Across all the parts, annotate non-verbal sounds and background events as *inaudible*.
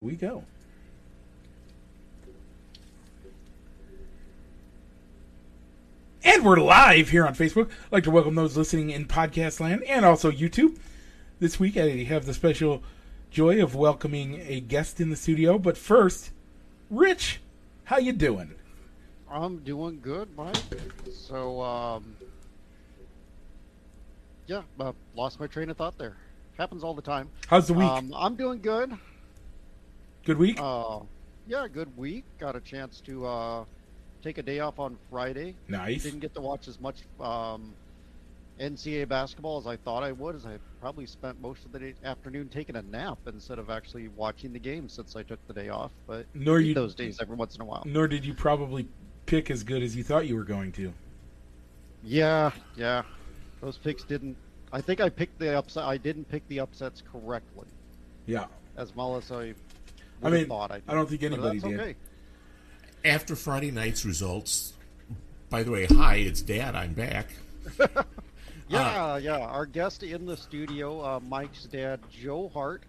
we go. And we're live here on Facebook. I'd like to welcome those listening in podcast land and also YouTube. This week I have the special joy of welcoming a guest in the studio. But first, Rich, how you doing? I'm doing good, Mike. So, um, yeah, uh, lost my train of thought there. Happens all the time. How's the week? Um, I'm doing good. Good week. Uh, yeah, good week. Got a chance to uh, take a day off on Friday. nice. Didn't get to watch as much um, NCAA basketball as I thought I would, as I probably spent most of the day, afternoon taking a nap instead of actually watching the game since I took the day off. But Nor you- those days every once in a while. Nor did you probably pick as good as you thought you were going to. Yeah, yeah. Those picks didn't. I think I picked the upset. I didn't pick the upsets correctly, Yeah. as well as I. I would've mean, thought I, did. I don't think anybody that's did. Okay. after Friday night's results. By the way, hi, it's Dad. I'm back. *laughs* Yeah, yeah. Our guest in the studio, uh, Mike's dad, Joe Hart.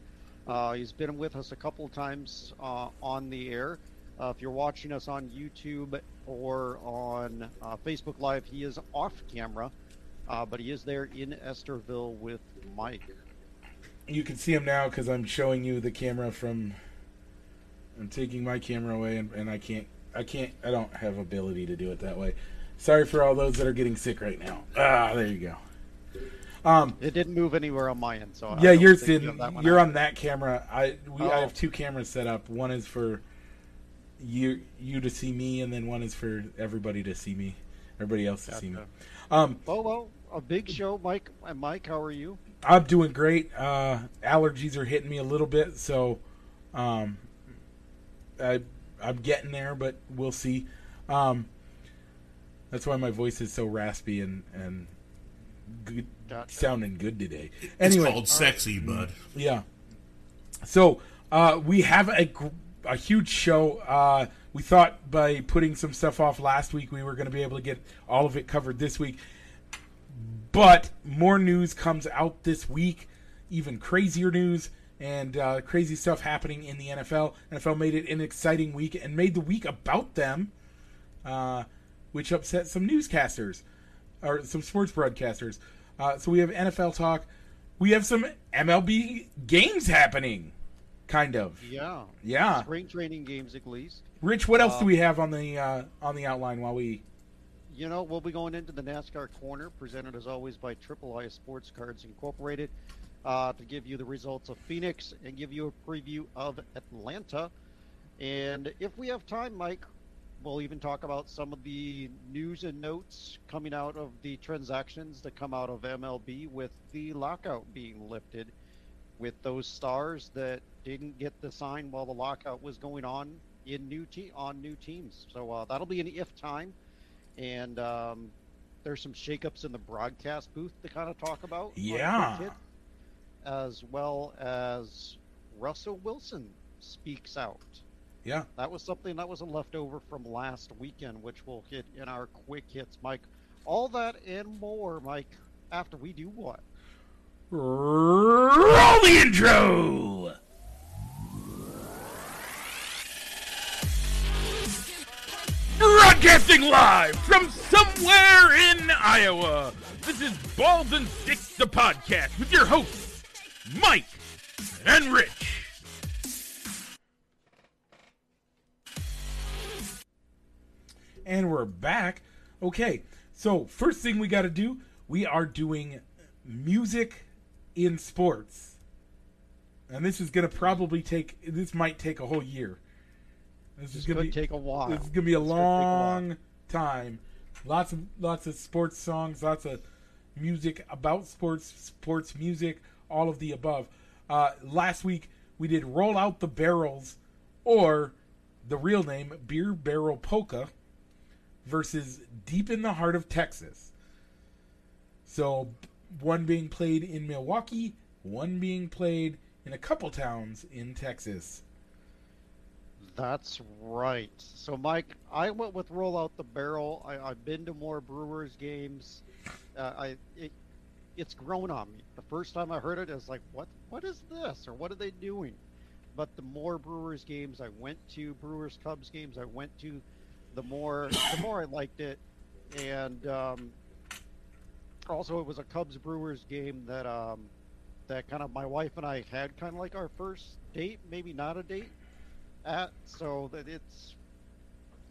Uh, he's been with us a couple times uh, on the air. Uh, if you're watching us on YouTube or on uh, Facebook Live, he is off camera, uh, but he is there in Estherville with Mike. You can see him now because I'm showing you the camera from. I'm taking my camera away, and, and I can't. I can't. I don't have ability to do it that way. Sorry for all those that are getting sick right now. Ah, there you go. Um, It didn't move anywhere on my end, so yeah, don't you didn't. have that one You're out. on that camera. I we I Oh. have two cameras set up. One is for you you to see me, and then one is for everybody to see me. Everybody else to see me. Gotcha. Um, Well, well, a big show, Mike. And Mike, how are you? I'm doing great. Uh, allergies are hitting me a little bit, so um, I I'm getting there, but we'll see. Um, that's why my voice is so raspy and and good, Gotcha. sounding good today. It's Anyway, called sexy, bud. yeah. So uh, we have a a huge show. Uh, we thought by putting some stuff off last week, we were going to be able to get all of it covered this week. But more news comes out this week, even crazier news and uh, crazy stuff happening in the NFL. NFL made it an exciting week and made the week about them, uh, which upset some newscasters or some sports broadcasters. Uh, so we have NFL talk. We have some MLB games happening, kind of. Yeah. Yeah. Spring training games, at least. Rich, what else do Um, we have on the uh, on the outline while we? You know, we'll be going into the NASCAR corner, presented as always by Triple I Sports Cards Incorporated, uh, to give you the results of Phoenix and give you a preview of Atlanta. And if we have time, Mike, we'll even talk about some of the news and notes coming out of the transactions that come out of MLB with the lockout being lifted, with those stars that didn't get the sign while the lockout was going on in new te- on new teams. So uh, that'll be an if time and um, there's some shakeups in the broadcast booth to kind of talk about. on a quick Yeah. As well as Russell Wilson speaks out. Yeah. That was something that was a leftover from last weekend, which we'll hit in our quick hits, Mike. All that and more, Mike. After we do what? Roll the intro. Broadcasting live from somewhere in Iowa. This is Balls and Sticks, the podcast with your hosts, Mike and Rich. And we're back. Okay, so first thing we got to do, we are doing music in sports. And this is going to probably take, this might take a whole year. This is going to be take a while. this is gonna be a This could take a long time. Lots of lots of sports songs, lots of music about sports, sports music, all of the above. Uh, last week we did "Roll Out the Barrels," or the real name "Beer Barrel Polka" versus "Deep in the Heart of Texas." So one being played in Milwaukee, one being played in a couple towns in Texas. That's right. So, Mike, I went with roll out the barrel. I, I've been to more Brewers games. Uh, I it, it's grown on me. The first time I heard it, I was like, "What? What is this? Or what are they doing?" but the more Brewers games I went to, Brewers Cubs games I went to, the more the more I liked it, and um, also it was a Cubs Brewers game that um, that kind of my wife and I had kind of like our first date, maybe not a date, at so that it's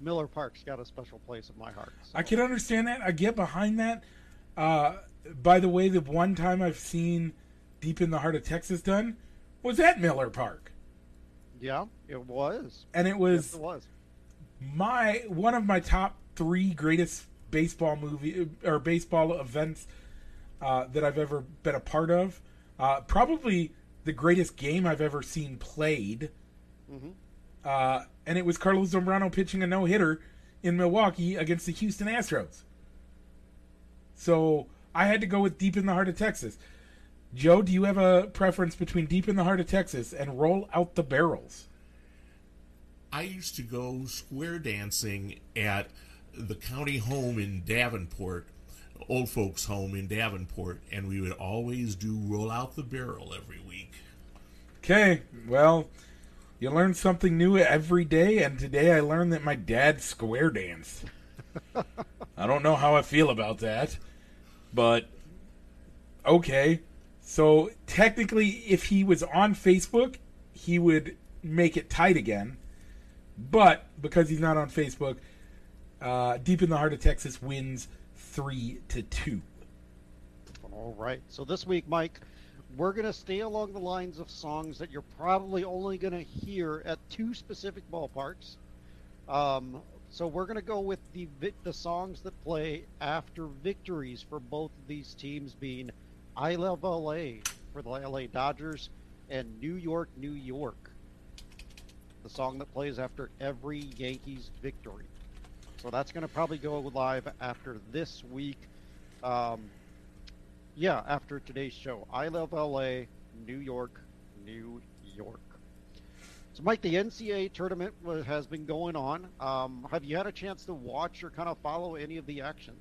Miller Park's got a special place in my heart. So. I can understand that. I get behind that. Uh, by the way, the one time I've seen Deep in the Heart of Texas done was at Miller Park. Yeah, it was. And it was, yes, it was. my one of my top three greatest baseball movie or baseball events uh, that I've ever been a part of. Uh, probably the greatest game I've ever seen played. Mm-hmm. Uh, and it was Carlos Zambrano pitching a no hitter in Milwaukee against the Houston Astros. So I had to go with Deep in the Heart of Texas. Joe, do you have a preference between Deep in the Heart of Texas and Roll Out the Barrels? I used to go square dancing at the county home in Davenport, old folks' home in Davenport, and we would always do Roll Out the Barrel every week. Okay, well, you learn something new every day, and today I learned that my dad square danced. *laughs* I don't know how I feel about that, but okay. So technically, if he was on Facebook, he would make it tight again. But because he's not on Facebook, uh, Deep in the Heart of Texas wins three to two. All right. So this week, Mike, we're going to stay along the lines of songs that you're probably only going to hear at two specific ballparks. Um, so we're going to go with the the songs that play after victories for both of these teams, being "I Love LA" for the LA Dodgers and "New York, New York," the song that plays after every Yankees victory. So that's going to probably go live after this week. Um, yeah, after today's show. I love LA, New York, New York. So, Mike, the NCAA tournament has been going on. Um, have you had a chance to watch or kind of follow any of the action?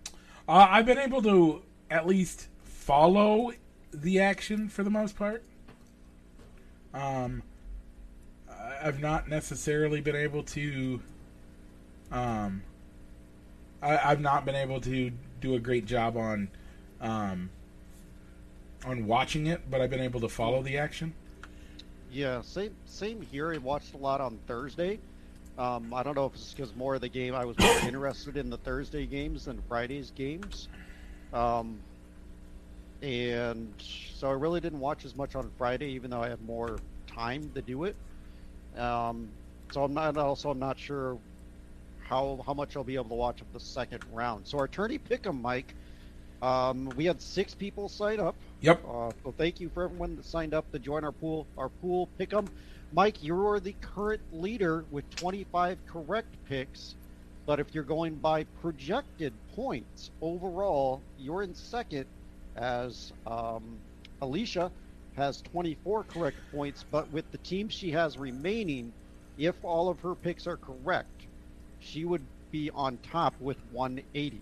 Uh, I've been able to at least follow the action for the most part. Um, I've not necessarily been able to. Um, I, I've not been able to do a great job on, um, on watching it, but I've been able to follow the action. Yeah, same same here. I watched a lot on Thursday. Um, I don't know if it's because more of the game I was more *coughs* interested in the Thursday games than Friday's games. Um, and so I really didn't watch as much on Friday, even though I had more time to do it. Um, so I'm not also I'm not sure how how much I'll be able to watch of the second round. So our tourney pick'em, Mike. Um, we had six people sign up. Yep. Uh, so thank you for everyone that signed up to join our pool. Our pool pick'em. Mike, you're the current leader with 25 correct picks. But if you're going by projected points overall, you're in second as um, Alicia has 24 correct points. But with the team she has remaining, if all of her picks are correct, she would be on top with 180.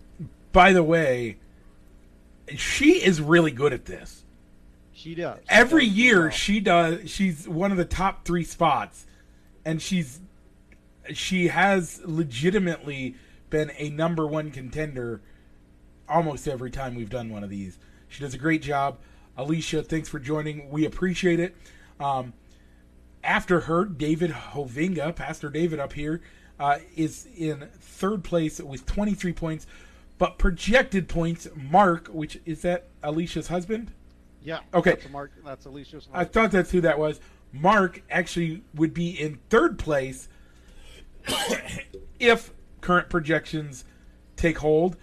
By the way, she is really good at this. She does. She Every does year well. she does she's one of the top 3 spots and she's she has legitimately been a number 1 contender almost every time we've done one of these. She does a great job. Alicia, thanks for joining. We appreciate it. Um, after her, David Hovinga, Pastor David up here, uh, is in third place with 23 points. But projected points, Mark, which is that Alicia's husband? Yeah. Okay. That's, mark, that's Alicia's. I thought that's who that was. Mark actually would be in third place *coughs* if current projections take hold,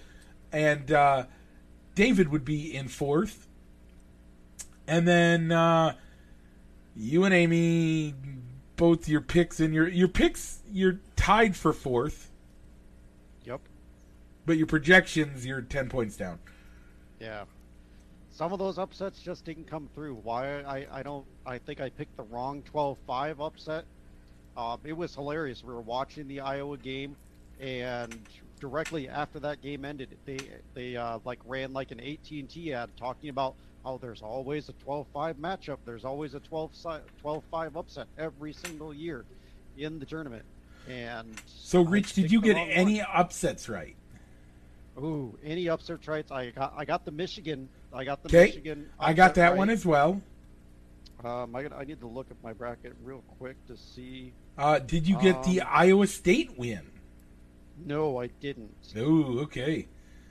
and uh, David would be in fourth, and then uh, you and Amy, both your picks and your your picks, you're tied for fourth. But your projections, you're ten points down. Yeah. Some of those upsets just didn't come through. Why? I, I don't. I think I picked the wrong 12-5 upset. Um, it was hilarious. We were watching the Iowa game, and directly after that game ended, they they uh, like ran like an AT&T ad talking about Oh, there's always a 12-5 matchup. There's always a 12 12-5 upset every single year in the tournament. And So, Rich, did you get any one. upsets right? Ooh, any upset rights? I got I got the Michigan. I got the Okay, Michigan. I got that one as well. Um, I, I need to look at my bracket real quick to see. Uh, did you get the Um, Iowa State win? No, I didn't. Oh, okay.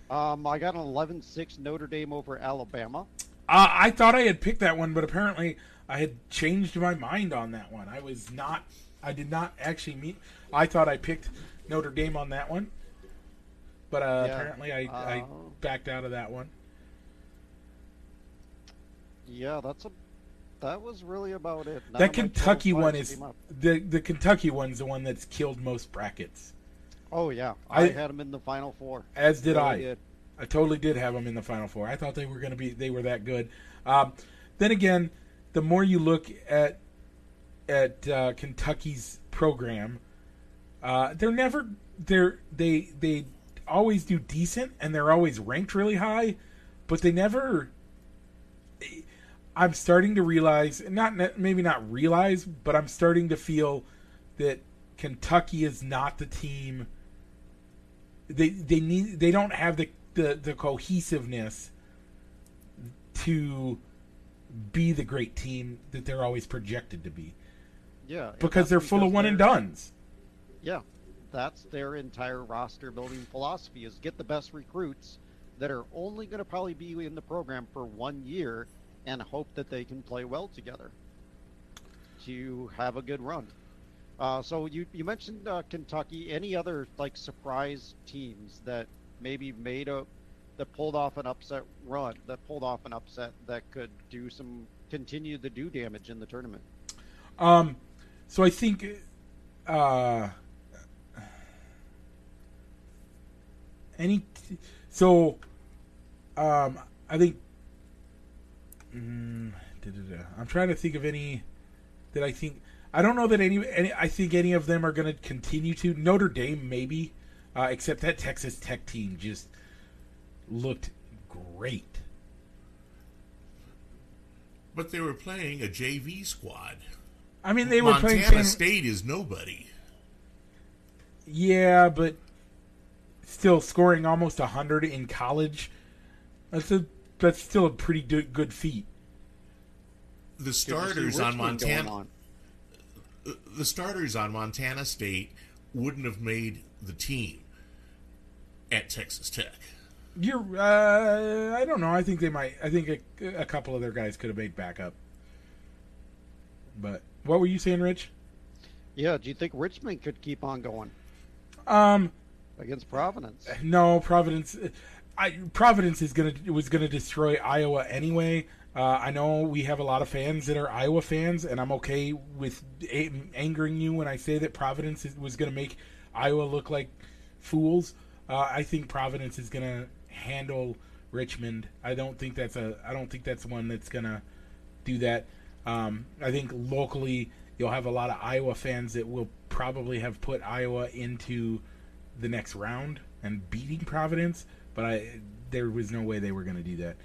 Um, I got an 11-6 Notre Dame over Alabama. Uh, I thought I had picked that one, but apparently I had changed my mind on that one. I was not. I did not actually meet. I thought I picked Notre Dame on that one, but uh, Yeah, apparently I, I uh, backed out of that one. Yeah, that's a. That was really about it. None that Kentucky one is the the Kentucky one's the one that's killed most brackets. Oh yeah, I, I- had them in the final four. As did Really I. did. I totally did have them in the final four. I thought they were going to be they were that good. Um, then again, the more you look at at uh, Kentucky's program, uh, they're never they're they they always do decent and they're always ranked really high, but they never. I'm starting to realize, not maybe not realize, but I'm starting to feel that Kentucky is not the team they they need they don't have the the, the cohesiveness to be the great team that they're always projected to be Yeah, because they're full of one and duns. Yeah, that's their entire roster building philosophy: is get the best recruits that are only going to probably be in the program for one year, and hope that they can play well together to have a good run. Uh, so you you mentioned uh, Kentucky. Any other like surprise teams that maybe made a that pulled off an upset run that pulled off an upset that could do some continue to do damage in the tournament? Um, so I think, uh, any t- so, um, I think. Mm. I'm trying to think of any that I think. I don't know that any. any I think any of them are going to continue to Notre Dame maybe, uh, except that Texas Tech team just looked great. But they were playing a JV squad. I mean, they were playing San- State is nobody. Yeah, but still scoring almost hundred in college. That's a that's still a pretty do- good feat. The Good to see starters on Montana, on. the starters on Montana State wouldn't have made the team at Texas Tech. You're uh, I don't know. I think they might. I think a, a couple of their guys could have made backup. But what were you saying, Rich? Yeah, do you think Richmond could keep on going Um, against Providence? no, Providence. I, Providence is gonna was gonna destroy Iowa anyway. Uh, I know we have a lot of fans that are Iowa fans, and I'm okay with a- angering you when I say that Providence is, was gonna make Iowa look like fools. Uh, I think Providence is gonna handle Richmond. I don't think that's a. I don't think that's one that's gonna do that. Um, I think locally you'll have a lot of Iowa fans that will probably have put Iowa into the next round and beating Providence, but I there was no way they were going to do that.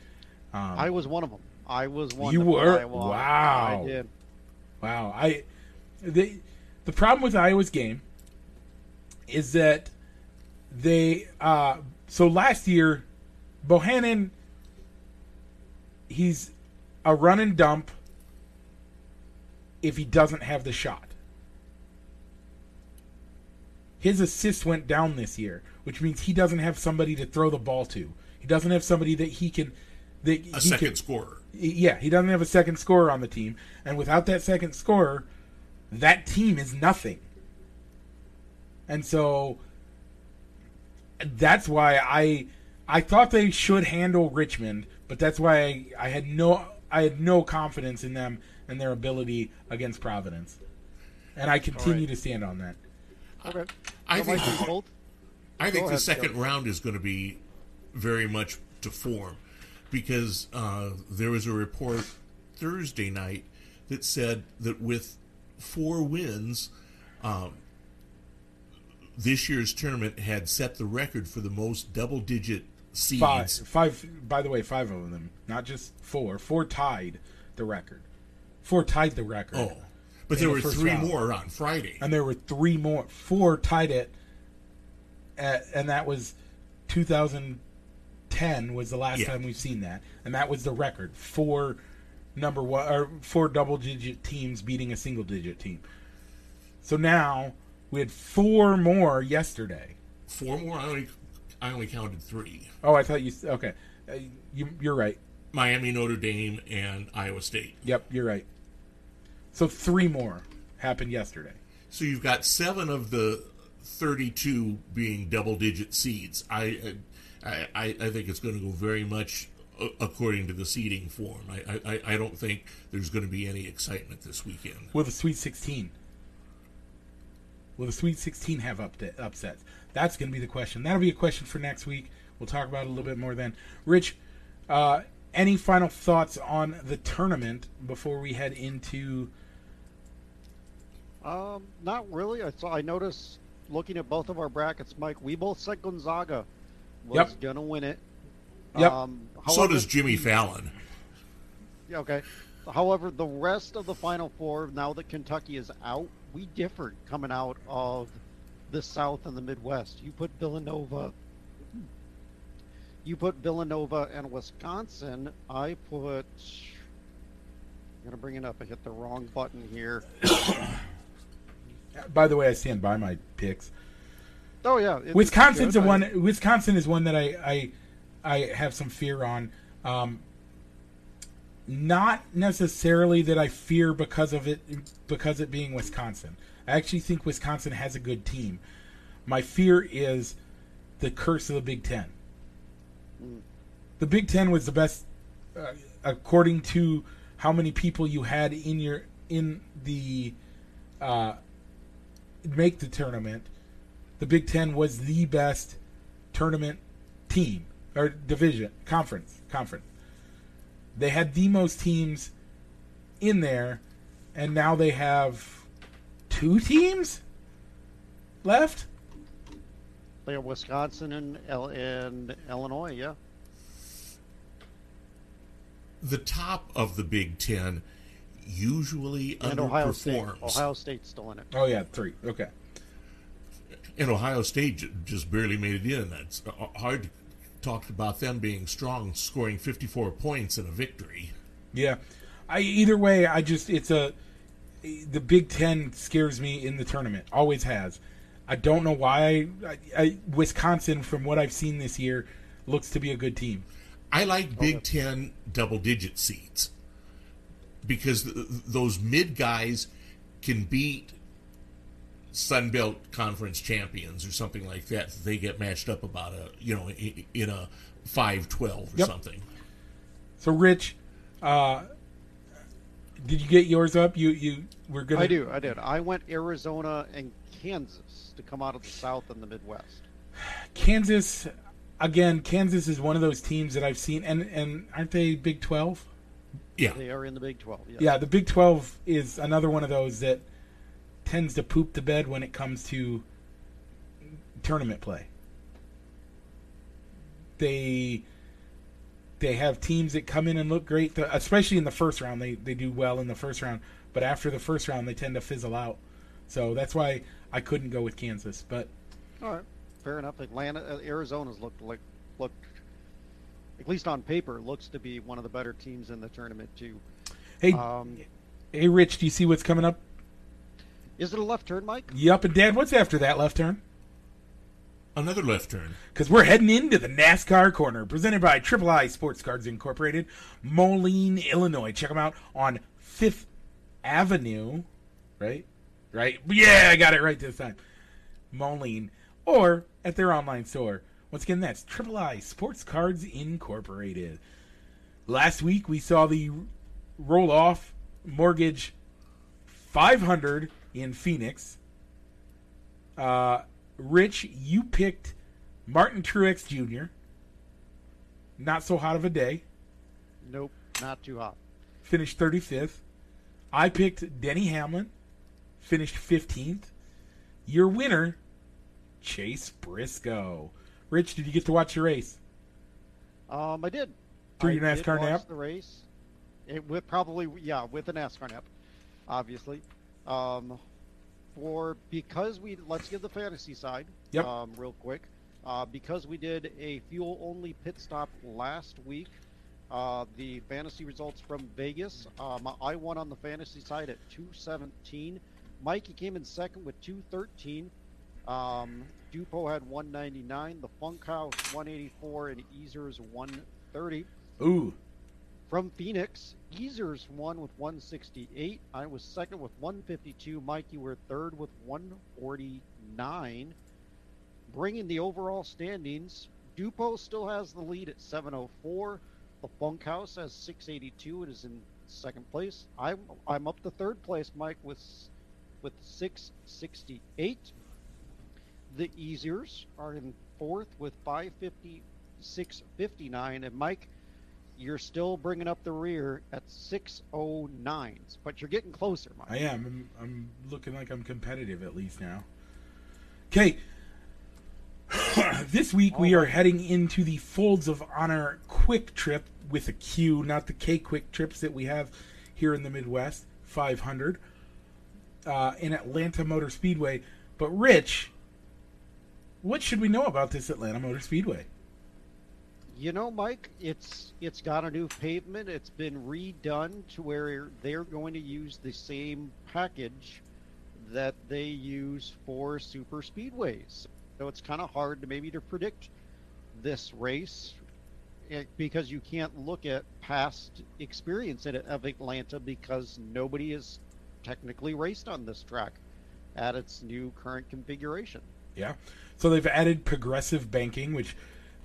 Um, I was one of them. I was one. You were? Wow. I did. Wow, I the the problem with Iowa's game is that they uh so last year Bohannon he's a run and dump if he doesn't have the shot. His assists went down this year, which means he doesn't have somebody to throw the ball to. He doesn't have somebody that he can that A he second can, scorer. yeah, he doesn't have a second scorer on the team, and without that second scorer, that team is nothing. And so that's why I I thought they should handle Richmond, but that's why I, I had no I had no confidence in them and their ability against Providence. And I continue right. to stand on that. Okay. I I think like. I think Go the ahead, second Joe. round is going to be very much to form because uh, there was a report Thursday night that said that with four wins, um, this year's tournament had set the record for the most double digit seeds. Five, five. By the way, five of them, not just four. Four tied the record. Four tied the record. Oh, but there the were three round. more on Friday. and there were three more. Four tied it, at, and that was 2010 was the last Yeah. time we've seen that, and that was the record. Four number one or four double digit teams beating a single digit team. So now we had four more yesterday. Four more. I only I only counted three. Oh, I thought you. Okay, uh, you, you're right. Miami, Notre Dame, and Iowa State. Yep, you're right. So three more happened yesterday. So you've got seven of the thirty-two being double-digit seeds. I I, I, I think it's going to go very much according to the seeding form. I, I, I don't think there's going to be any excitement this weekend. Will the Sweet 16? Will the Sweet 16 have upda- upsets? That's going to be the question. That'll be a question for next week. We'll talk about it a little bit more then. Rich, uh, any final thoughts on the tournament before we head into? Um, not really. I saw. I noticed looking at both of our brackets, Mike. We both said Gonzaga was Yep. gonna win it. Yep. Um, so does Jimmy Fallon. Yeah, okay. However, the rest of the Final Four, now that Kentucky is out, we differed coming out of the South and the Midwest. You put Villanova. You put Villanova and Wisconsin. I put. I'm gonna bring it up. I hit the wrong button here. By the way, I stand by my picks. Oh yeah, it's Wisconsin's good. I- one. Wisconsin is one that I I, I have some fear on. Um, not necessarily that I fear because of it because it being Wisconsin. I actually think Wisconsin has a good team. My fear is the curse of the Big Ten. The Big Ten was the best, uh, according to how many people you had in your in the uh, make the tournament. The Big Ten was the best tournament team or division conference conference. They had the most teams in there, and now they have two teams left. They have Wisconsin and, El- and Illinois. Yeah. The top of the Big Ten usually And Ohio State. underperforms. Ohio State's still in it. Oh yeah, three. Okay. and Ohio State just barely made it in. That's uh, hard to talk about them being strong, scoring 54 points in a victory. Yeah, I either way, I just it's a the Big Ten scares me in the tournament. Always has. I don't know why. I, I, Wisconsin, from what I've seen this year, looks to be a good team. I like Big Ten double digit seeds because th- th- those mid guys can beat Sun Belt Conference champions or something like that. They get matched up about a you know i- in a five twelve or Yep. something. So, Rich, uh, did you get yours up? You you were gonna. I do. I did. I went Arizona and Kansas to come out of the South and the Midwest. Kansas again. Kansas is one of those teams that I've seen, and and aren't they Big Twelve? Yeah, They are in the Big 12. Yes. Yeah, the Big Twelve is another one of those that tends to poop the bed when it comes to tournament play. They they have teams that come in and look great, especially in the first round. They they do well in the first round, but after the first round, they tend to fizzle out. So that's why I couldn't go with Kansas. But All right. Fair enough. Atlanta, uh, Arizona's looked like looked at least on paper looks to be one of the better teams in the tournament too. hey, Um, hey, Rich, do you see what's coming up? is it a left turn, Mike? Yup, and Dad, what's after that left turn? another left turn. because we're heading into the NASCAR corner presented by Triple I Sports Cards Incorporated, Moline, Illinois. Check them out on Fifth Avenue, right? Right? Yeah, I got it right this time. Moline, or at their online store. Once again, that's Triple I Sports Cards Incorporated. Last week we saw the roll off mortgage 500 in Phoenix. Uh, Rich, you picked Martin Truex Jr. Not so hot of a day. Nope, not too hot. Finished 35th. I picked Denny Hamlin. Finished 15th. Your winner, Chase Briscoe. Rich, did you get to watch your race? Um, I did. Through your NASCAR nap? The race. It would probably yeah with the NASCAR nap, obviously. Um, for because we let's give the fantasy side. Yep. Um, real quick, uh, because we did a fuel only pit stop last week. Uh, the fantasy results from Vegas. Um, I won on the fantasy side at 217. Mikey came in second with 213. Um, Dupo had 199. The Funk House 184 and Easers 130. Ooh, From Phoenix, Easers won with 168. I was second with 152. Mikey were third with 149. Bringing the overall standings, Dupo still has the lead at 704. The Funk House has 682. It is in second place. I'm I'm up to third place, Mike, with with 668. The Easiers are in fourth with 550, 659, and Mike, you're still bringing up the rear at 609, but you're getting closer, Mike. I am. I'm, I'm looking like I'm competitive at least now. Okay. *clears throat* this week we are heading into the Folds of Honor QuikTrip with a Q, not the K Kwik Trips that we have here in the Midwest, 500 uh, in Atlanta Motor Speedway. But Rich, what should we know about this Atlanta Motor Speedway? You know, Mike, it's it's got a new pavement. It's been redone to where they're going to use the same package that they use for super speedways. So it's kind of hard to maybe to predict this race eh, because you can't look at past experience of Atlanta because nobody has technically raced on this track at its new current configuration. Yeah. So they've added progressive banking, which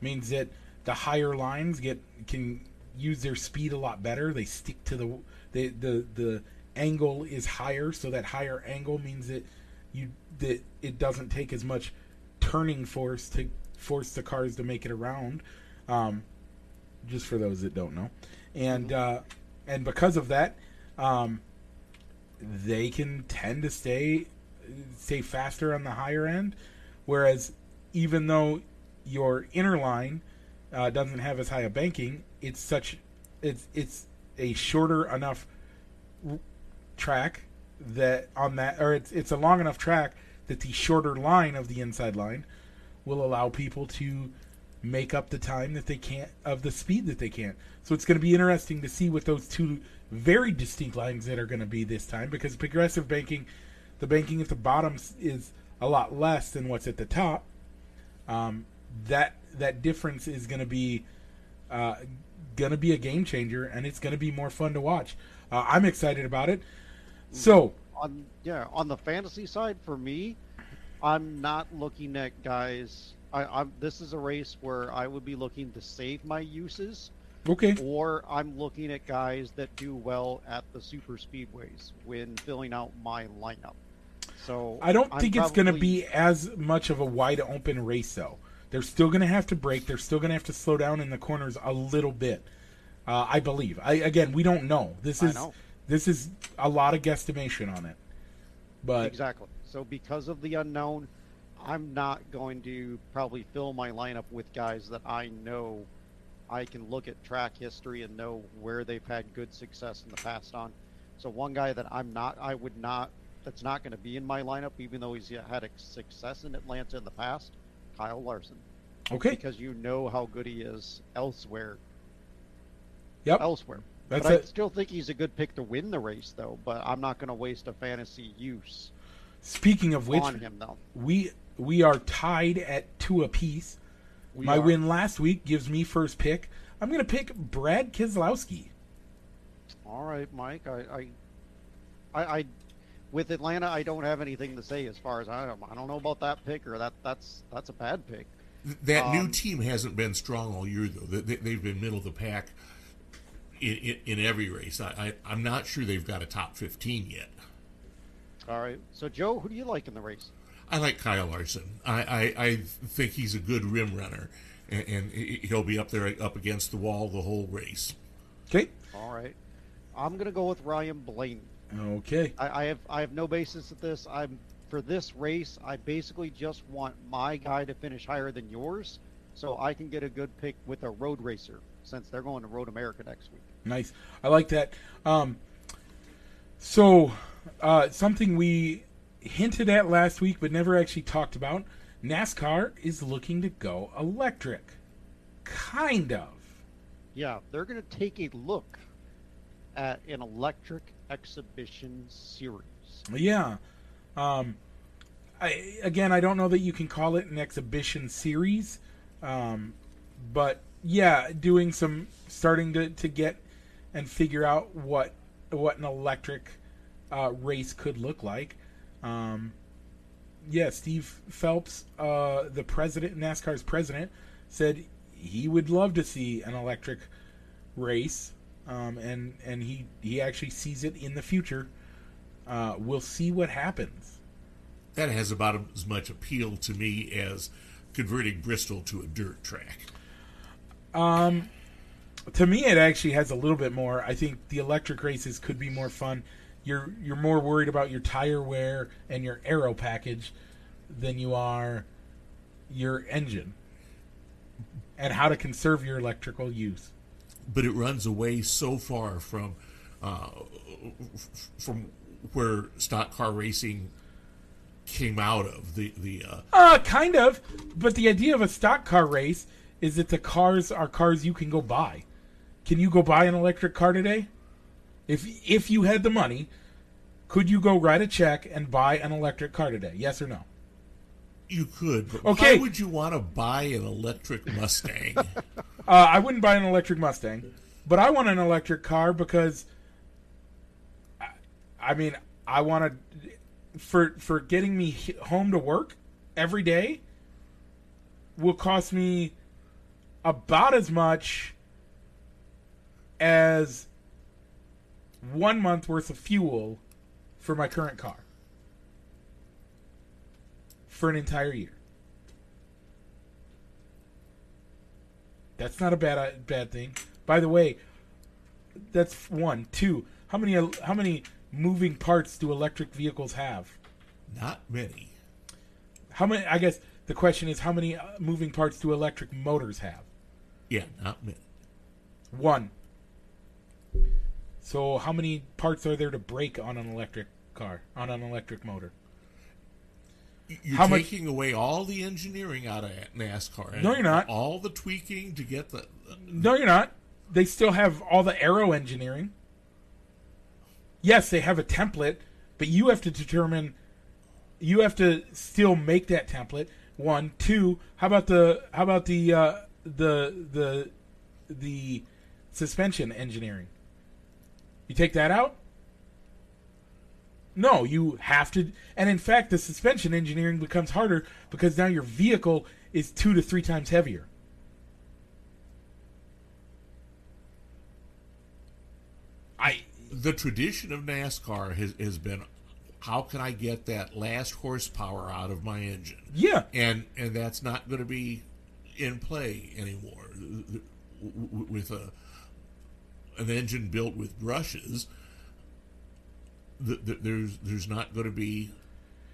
means that the higher lines get can use their speed a lot better. They stick to the the the, the angle is higher, so that higher angle means that you that it doesn't take as much turning force to force the cars to make it around. Um, just for those that don't know, and uh, and because of that, um, they can tend to stay stay faster on the higher end. Whereas, even though your inner line uh, doesn't have as high a banking, it's such it's it's a shorter enough track that on that or it's it's a long enough track that the shorter line of the inside line will allow people to make up the time that they can't of the speed that they can't. So it's going to be interesting to see what those two very distinct lines that are going to be this time because progressive banking, the banking at the bottom is a lot less than what's at the top. Um, that that difference is going to be uh, going to be a game changer, and it's going to be more fun to watch. Uh, I'm excited about it. So on yeah on the fantasy side for me i'm not looking at guys I, I'm this is a race where I would be looking to save my uses, okay, or I'm looking at guys that do well at the super speedways when filling out my lineup. So I don't I'm think it's going to be as much of a wide open race, though. They're still going to have to brake. They're still going to have to slow down in the corners a little bit. Uh, I believe. I again, we don't know. This I is know. this is a lot of guesstimation on it. But exactly. So because of the unknown, I'm not going to probably fill my lineup with guys that I know I can look at track history and know where they've had good success in the past on. So one guy that I'm not, I would not, that's not going to be in my lineup, even though he's had a success in Atlanta in the past, Kyle Larson, okay, because you know how good he is elsewhere. yep. Elsewhere. That's but I still think he's a good pick to win the race, though. But I'm not going to waste a fantasy use Speaking of which, on him, though. we we are tied at two apiece. We My are. win last week gives me first pick. I'm going to pick Brad Keselowski. All right, Mike. I, I, I, I, with Atlanta, I don't have anything to say as far as I don't. I don't know about that pick or that. That's that's a bad pick. That new Um, team hasn't been strong all year, though. They, they- they've been middle of the pack in, in, in every race. I, I, I'm not sure they've got a top 15 yet. All right. So Joe, who do you like in the race? I like Kyle Larson. I, I, I think he's a good rim runner, and, and he- he'll be up there up against the wall the whole race. Okay. All right. I'm gonna go with Ryan Blaney. Okay. I, I have I have no basis at this. I'm for this race. I basically just want my guy to finish higher than yours, So I can get a good pick with a road racer since they're going to Road America next week. Nice. I like that. Um, so, uh, something we hinted at last week but never actually talked about NASCAR is looking to go electric. Kind of. Yeah, they're going to take a look at an electric exhibition series. Yeah. Um, I, again, I don't know that you can call it an exhibition series, um, but yeah, doing some starting to, to get and figure out what what an electric uh, race could look like. Um, yeah, Steve Phelps, uh, the president, NASCAR's president, said he would love to see an electric race, um, and and he he actually sees it in the future. Uh, we'll see what happens. That has about as much appeal to me as converting Bristol to a dirt track. Um, to me, it actually has a little bit more. I think the electric races could be more fun. You're you're more worried about your tire wear and your aero package than you are your engine and how to conserve your electrical use. But it runs away so far from uh, from where stock car racing came out of the the uh, Uh, kind of. But the idea of a stock car race is that the cars are cars you can go buy. Can you go buy an electric car today? If if you had the money, could you go write a check and buy an electric car today? Yes or no? You could. But Okay. Why would you want to buy an electric Mustang? *laughs* Uh, I wouldn't buy an electric Mustang, but I want an electric car because, I, I mean, I want to for for getting me home to work every day will cost me about as much as one month worth of fuel for my current car for an entire year. That's not a bad uh, bad thing. By the way, that's one. Two. How many how many moving parts do electric vehicles have? Not many. How many? I guess the question is how many uh, moving parts do electric motors have? Yeah, not many. One. So how many parts are there to break on an electric car on an electric motor? You're How much- taking away all the engineering out of NASCAR. and No, you're not. All the tweaking to get the. No, you're not. They still have all the aero engineering. Yes, they have a template, but you have to determine. You have to still make that template. One, two. How about the how about the uh, the the the suspension engineering? You take that out. No, you have to. And in fact, the suspension engineering becomes harder because now your vehicle is two to three times heavier. I The tradition of NASCAR has, has been how can I get that last horsepower out of my engine? yeah. and and that's not going to be in play anymore with a an engine built with brushes th- th- there's there's not going to be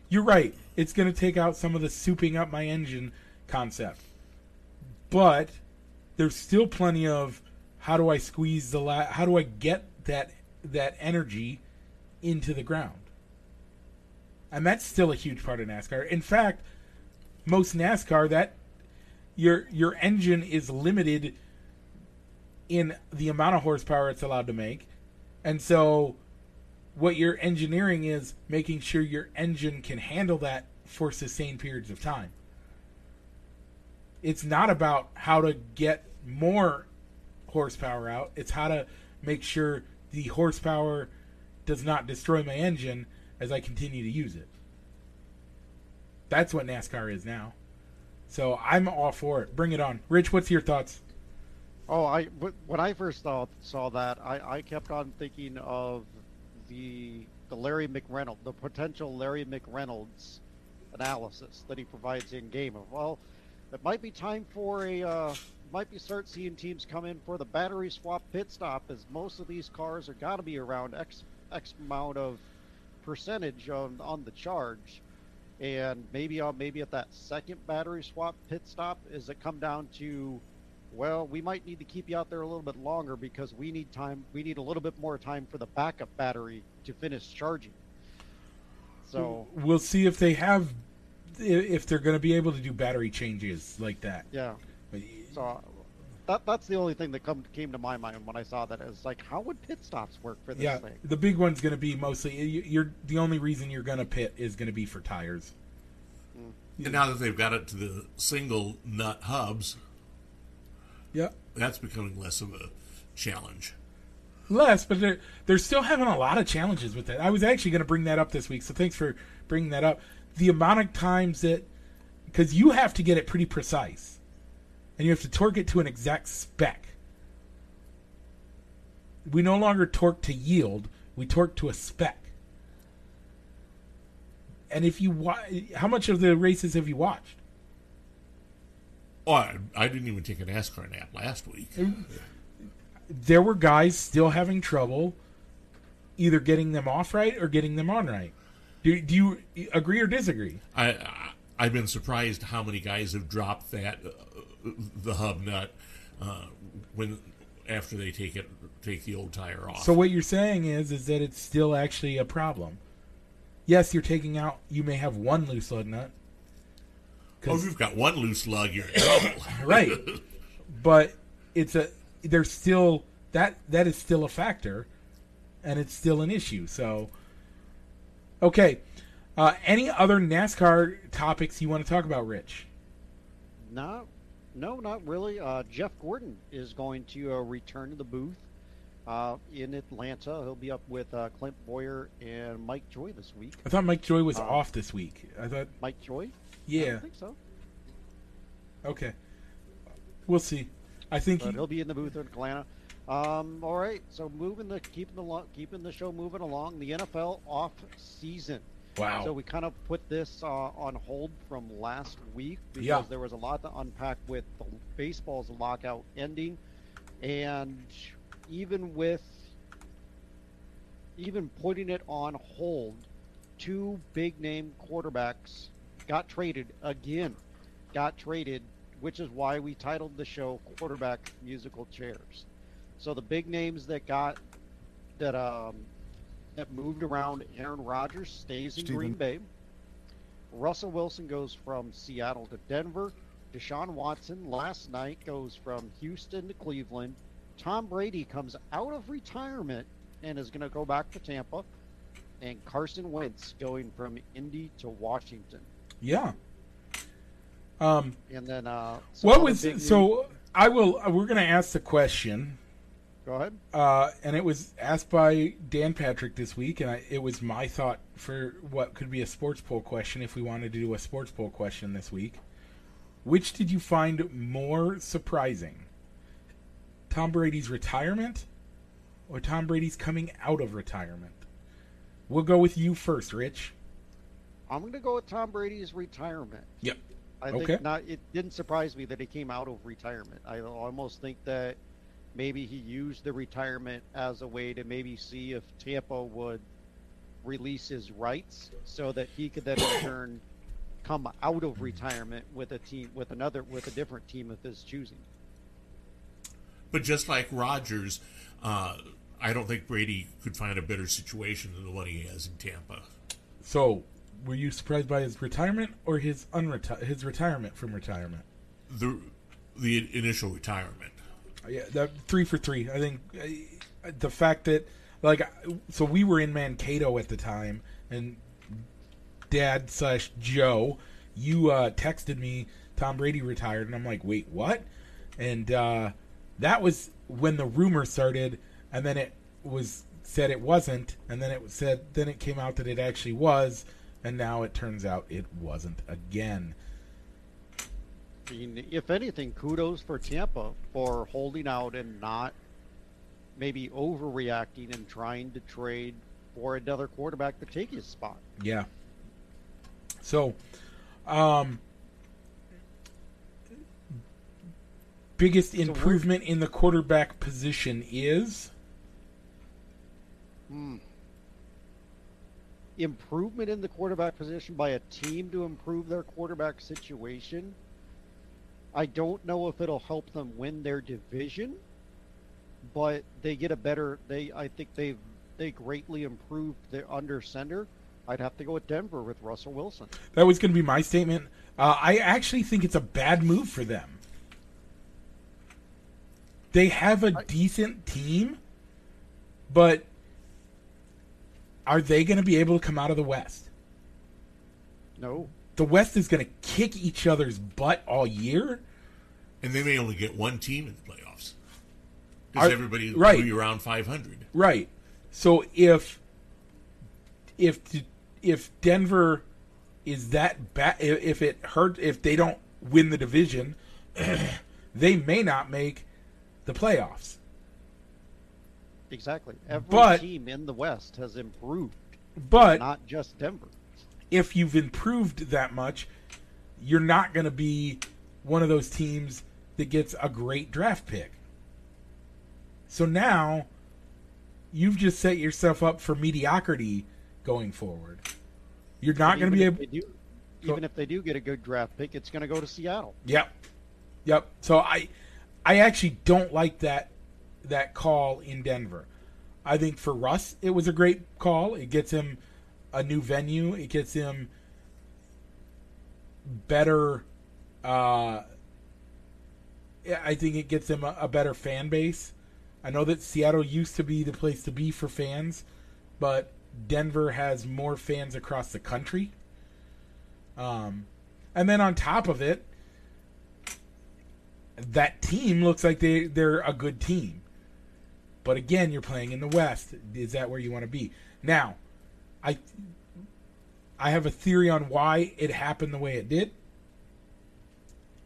You're right. It's going to take out some of the souping up my engine concept. But there's still plenty of how do I squeeze the la- how do I get that that energy into the ground? And that's still a huge part of NASCAR. In fact, most NASCAR that your your engine is limited in the amount of horsepower it's allowed to make. And so what your engineering is making sure your engine can handle that for sustained periods of time. It's not about how to get more horsepower out, it's how to make sure the horsepower does not destroy my engine as I continue to use it. That's what NASCAR is now. So I'm all for it. Bring it on. Rich, what's your thoughts? Oh, I when I first saw saw that, I, I kept on thinking of the the Larry McReynolds, the potential Larry McReynolds analysis that he provides in game of well, it might be time for a uh, might be start seeing teams come in for the battery swap pit stop as most of these cars are got to be around x x amount of percentage on on the charge. And maybe uh, maybe at that second battery swap pit stop, is it come down to, well, we might need to keep you out there a little bit longer because we need time. We need a little bit more time for the backup battery to finish charging. So we'll see if they have if they're going to be able to do battery changes like that. yeah, so that that's the only thing that come came to my mind when I saw that. Is like, how would pit stops work for this yeah, thing? the big one's going to be mostly you- you're the only reason you're going to pit is going to be for tires. Mm. And now that they've got it to the single nut hubs, Yeah, that's becoming less of a challenge. less, but they're they're still having a lot of challenges with that. I was actually going to bring that up this week, so thanks for bringing that up. The amount of times that because you have to get it pretty precise, and you have to torque it to an exact spec. We no longer torque to yield; we torque to a spec. And if you wa- how much of the races have you watched? Oh, I, I didn't even take a NASCAR nap last week. there were guys still having trouble either getting them off right or getting them on right. Do, do you agree or disagree? I, I I've been surprised how many guys have dropped that uh, the hub nut uh, when after they take it take the old tire off. So what you're saying is is that it's still actually a problem. Yes, you're taking out. You may have one loose lug nut. Oh, if you've got one loose lug, you're in trouble. right, but it's a there's still that that is still a factor, and it's still an issue. So, okay, uh, any other NASCAR topics you want to talk about, Rich? No, no, not really. Uh, Jeff Gordon is going to uh, return to the booth uh, in Atlanta. He'll be up with uh, Clint Bowyer and Mike Joy this week. I thought Mike Joy was Uh, off this week. I thought, Mike Joy? I yeah, don't think so. okay, we'll see. I think But he'll be in the booth in Atlanta. Um, all right, so moving the keeping the lo- keeping the show moving along. The NFL off season. wow. So we kind of put this uh, on hold from last week because Yeah. there was a lot to unpack with the baseball's lockout ending, and even with even putting it on hold, two big name quarterbacks got traded again. Got traded, which is why we titled the show "Quarterback Musical Chairs." So the big names that got that um, that moved around. Aaron Rodgers stays in Steven. Green Bay. Russell Wilson goes from Seattle to Denver. Deshaun Watson last night goes from Houston to Cleveland. Tom Brady comes out of retirement and is going to go back to Tampa. And Carson Wentz going from Indy to Washington. yeah. Um, And then uh, what was so? I will. We're going to ask the question, Go ahead. uh, and it was asked by Dan Patrick this week, and I, it was my thought for what could be a sports poll question if we wanted to do a sports poll question this week. Which did you find more surprising? Tom Brady's retirement or Tom Brady's coming out of retirement? We'll go with you first, Rich. I'm going to go with Tom Brady's retirement. Yep. I Okay. think not. It didn't surprise me that he came out of retirement. I almost think that maybe he used the retirement as a way to maybe see if Tampa would release his rights, so that he could then in turn come out of retirement with a team with another with a different team of his choosing. But just like Rodgers, uh, I don't think Brady could find a better situation than the one he has in Tampa. So, were you surprised by his retirement or his unreti- his retirement from retirement? The the initial retirement. Yeah, that three for three. I think uh, the fact that like so we were in Mankato at the time, and Dad slash Joe, you uh, texted me Tom Brady retired, and I'm like, wait, what? And uh, that was when the rumor started, and then it was said it wasn't, and then it said then it came out that it actually was, and now it turns out it wasn't again. I mean, if anything, kudos for Tampa for holding out and not maybe overreacting and trying to trade for another quarterback to take his spot. Yeah. So, um, biggest improvement in the quarterback position is Hmm. improvement in the quarterback position by a team to improve their quarterback situation. I don't know if it'll help them win their division, but they get a better. They I think they've they greatly improved their under center. I'd have to go with Denver with Russell Wilson. That was going to be my statement. Uh, I actually think it's a bad move for them. They have a decent team, but are they going to be able to come out of the West? No. The West is going to kick each other's butt all year. And they may only get one team in the playoffs. Because Are- everybody right. will be around 500. Right. So if if if Denver is that bad, if it hurt, if they don't win the division, *clears throat* they may not make the playoffs. Exactly. Every But- team in the West has improved, But not just Denver. if you've improved that much, you're not going to be one of those teams that gets a great draft pick. So now you've just set yourself up for mediocrity going forward. You're not going to be able. do, even if they do get a good draft pick, it's going to go to Seattle. Yep. Yep. So I I actually don't like that that call in Denver. I think for Russ it was a great call. It gets him a new venue. It gets him better uh I think it gets him a, a better fan base. I know that Seattle used to be the place to be for fans, but Denver has more fans across the country. Um, and then on top of it, that team looks like they they're a good team. But again, you're playing in the West. Is that where you want to be? Now, I I have a theory on why it happened the way it did.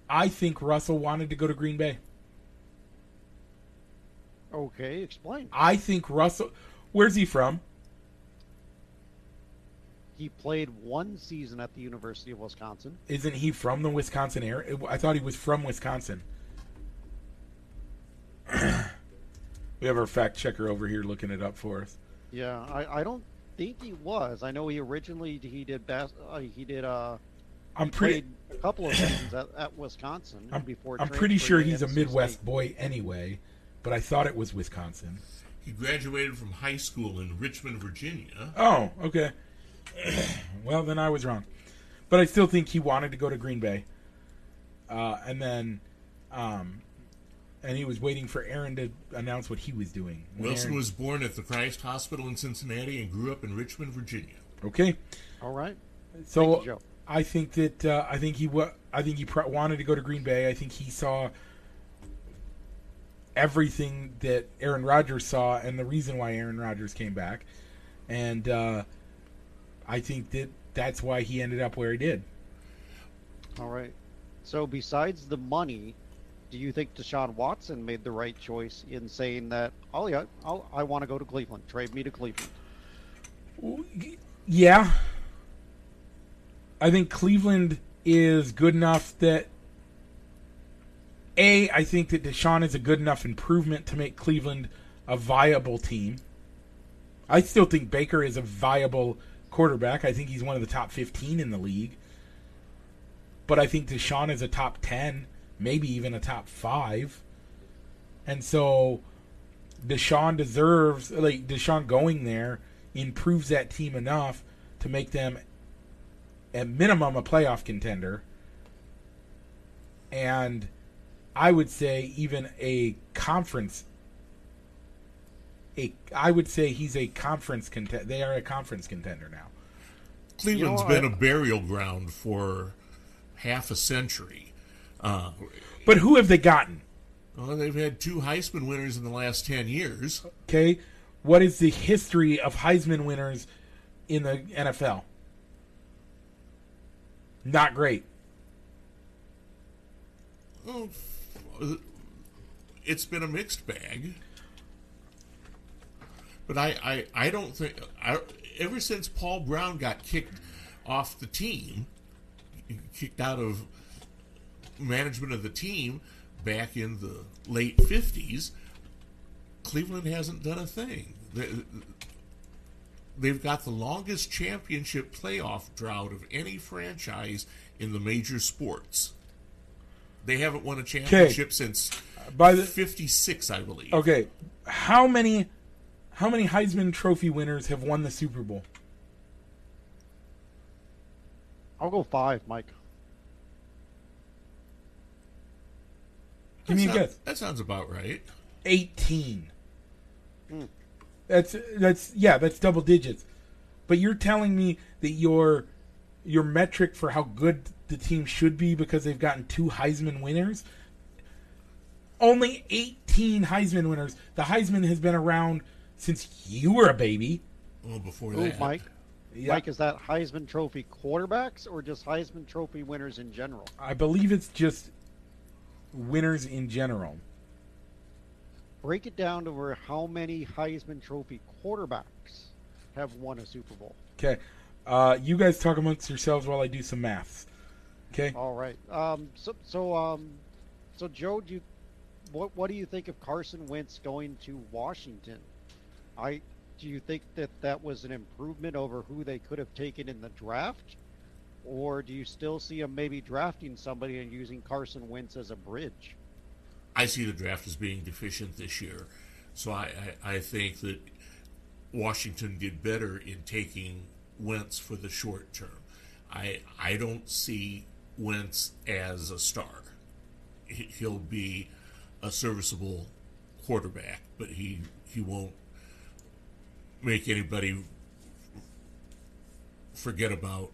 I think Russell wanted to go to Green Bay. Okay, explain. I think Russell Where's he from? He played one season at the University of Wisconsin. Isn't he from the Wisconsin area? I thought he was from Wisconsin. *clears throat* we have our fact checker over here looking it up for us. Yeah, I, I don't think he was. I know he originally he did bas- uh, he did uh I'm pretty played a couple of seasons at, at Wisconsin I'm, before. I'm pretty sure he's a Midwest State. boy anyway, but I thought it was Wisconsin. He graduated from high school in Richmond, Virginia. Oh, okay. *clears throat* well, then I was wrong. But I still think he wanted to go to Green Bay. Uh, and then, um, and he was waiting for Aaron to announce what he was doing. When Wilson Aaron- was born at the Christ Hospital in Cincinnati and grew up in Richmond, Virginia. okay. All right. So you, I think that uh, I think he wa- I think he pro- wanted to go to Green Bay. I think he saw everything that Aaron Rodgers saw, and the reason why Aaron Rodgers came back, and uh, I think that that's why he ended up where he did. All right. So besides the money, do you think Deshaun Watson made the right choice in saying that, oh yeah, I'll, I want to go to Cleveland, trade me to Cleveland? Yeah, I think Cleveland is good enough that. A, I think that Deshaun is a good enough improvement to make Cleveland a viable team. I still think Baker is a viable quarterback. I think he's one of the top 15 in the league. But I think Deshaun is a top 10, maybe even a top 5. And so Deshaun deserves, like, Deshaun going there improves that team enough to make them, at minimum, a playoff contender. And I would say even a conference. A, I would say he's a conference contender. They are a conference contender now. Cleveland's know, been I- a burial ground for half a century. Uh, But who have they gotten? well, they've had two Heisman winners in the last 10 years. Okay, what is the history of Heisman winners in the NFL? Not great. Well, it's been a mixed bag. But I, I, I don't think. I, ever since Paul Brown got kicked off the team, kicked out of management of the team back in the late 50s, Cleveland hasn't done a thing. They, they've got the longest championship playoff drought of any franchise in the major sports. They haven't won a championship since By the '56, I believe. okay, how many how many Heisman Trophy winners have won the Super Bowl? I'll go five, Mike. Give me a That guess. That sounds about right. 18. Hmm. That's that's yeah, that's double digits. But you're telling me that your your metric for how good the team should be because they've gotten two Heisman winners? Only 18 Heisman winners. The Heisman has been around since you were a baby. Well, before Ooh, that, Mike. Yeah, Mike, is that Heisman Trophy quarterbacks or just Heisman Trophy winners in general? I believe it's just winners in general. Break it down to where how many Heisman Trophy quarterbacks have won a Super Bowl. Okay. Uh, you guys talk amongst yourselves while I do some maths. Okay. All right. Um, so, so, um, so, Joe, do you, what, what do you think of Carson Wentz going to Washington? I, do you think that that was an improvement over who they could have taken in the draft, or do you still see him maybe drafting somebody and using Carson Wentz as a bridge? I see the draft as being deficient this year. So I, I, I think that Washington did better in taking Wentz for the short term. I I don't see Wentz as a star. He- He'll be a serviceable quarterback, but he he won't make anybody forget about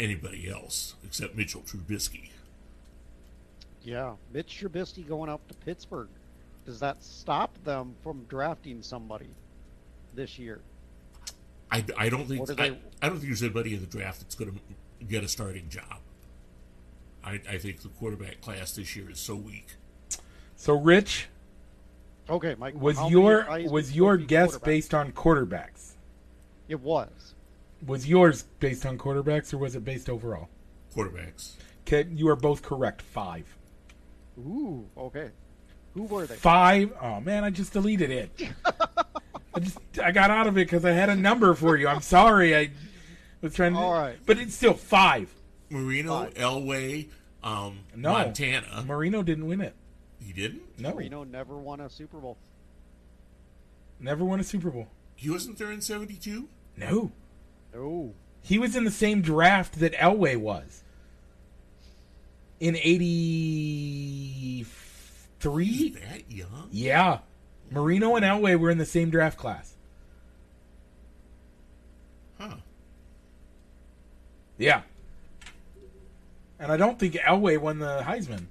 anybody else except Mitchell Trubisky. Yeah, Mitch Trubisky going up to Pittsburgh. Does that stop them from drafting somebody this year? I, I don't think What I, they- I don't think there's anybody in the draft that's going to get a starting job. I, I think the quarterback class this year is so weak. So, Rich, Okay, Mike. was your was your guess based on quarterbacks? It was. Was yours based on quarterbacks or was it based overall? Quarterbacks. Okay, you are both correct. Five. Ooh, okay. Who were they? Five. Oh man, I just deleted it. *laughs* I just I got out of it because I had a number for you. I'm sorry. I was trying to. All right. But it's still five. Marino, Five. Elway, um, No. Montana. Marino didn't win it. he didn't. No. Marino never won a Super Bowl. Never won a Super Bowl. He wasn't there in '72. No. No. He was in the same draft that Elway was. In eighty three? That young? Yeah. Marino and Elway were in the same draft class. Huh? Yeah. And I don't think Elway won the Heisman.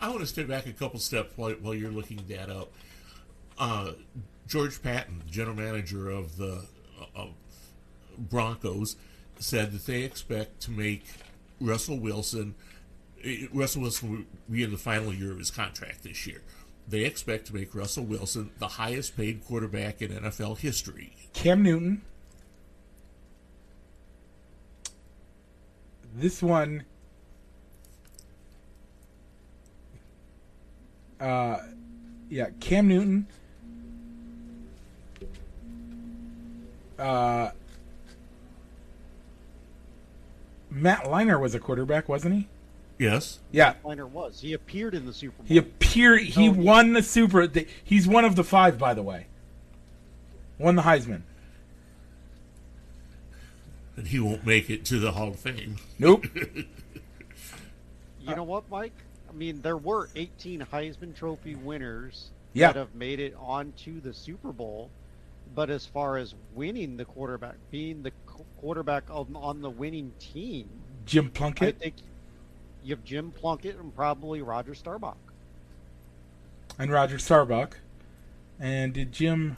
I want to step back a couple steps while, while you're looking that up. Uh, George Paton, general manager of the of Broncos, said that they expect to make Russell Wilson. eh, Russell Wilson will be in the final year of his contract this year. They expect to make Russell Wilson the highest paid quarterback in NFL history. Cam Newton. This one. Uh, yeah, Cam Newton. Uh, Matt Leinart was a quarterback, wasn't he? Yes, Yeah, Leinart was. He appeared in the Super Bowl. he appeared. He No, he- won the Super. the- He's one of the five, by the way. Won the Heisman. and he won't make it to the Hall of Fame. Nope. *laughs* You know what, Mike? I mean, there were 18 Heisman Trophy winners Yeah. that have made it onto the Super Bowl. But as far as winning the quarterback, being the quarterback on, on the winning team, Jim Plunkett. I think you have Jim Plunkett and probably Roger Staubach. and Roger Staubach. And did Jim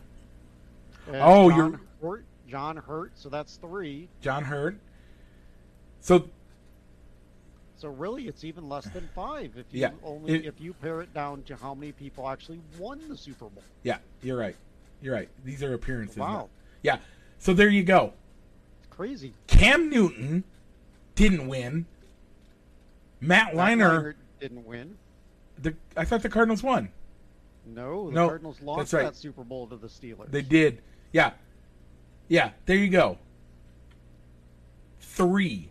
And Oh, John you're- Hurt, John Hurt. So that's three. John Hurt? So So really, it's even less than five if you Yeah, only it- if you pare it down to how many people actually won the Super Bowl. yeah, you're right. You're right. These are appearances. Wow. Yeah. So there you go. Crazy. Cam Newton didn't win. Matt Leinart didn't win. the I thought the Cardinals won. No, the No, Cardinals lost that's right. that Super Bowl to the Steelers. They did. Yeah. Yeah, there you go. Three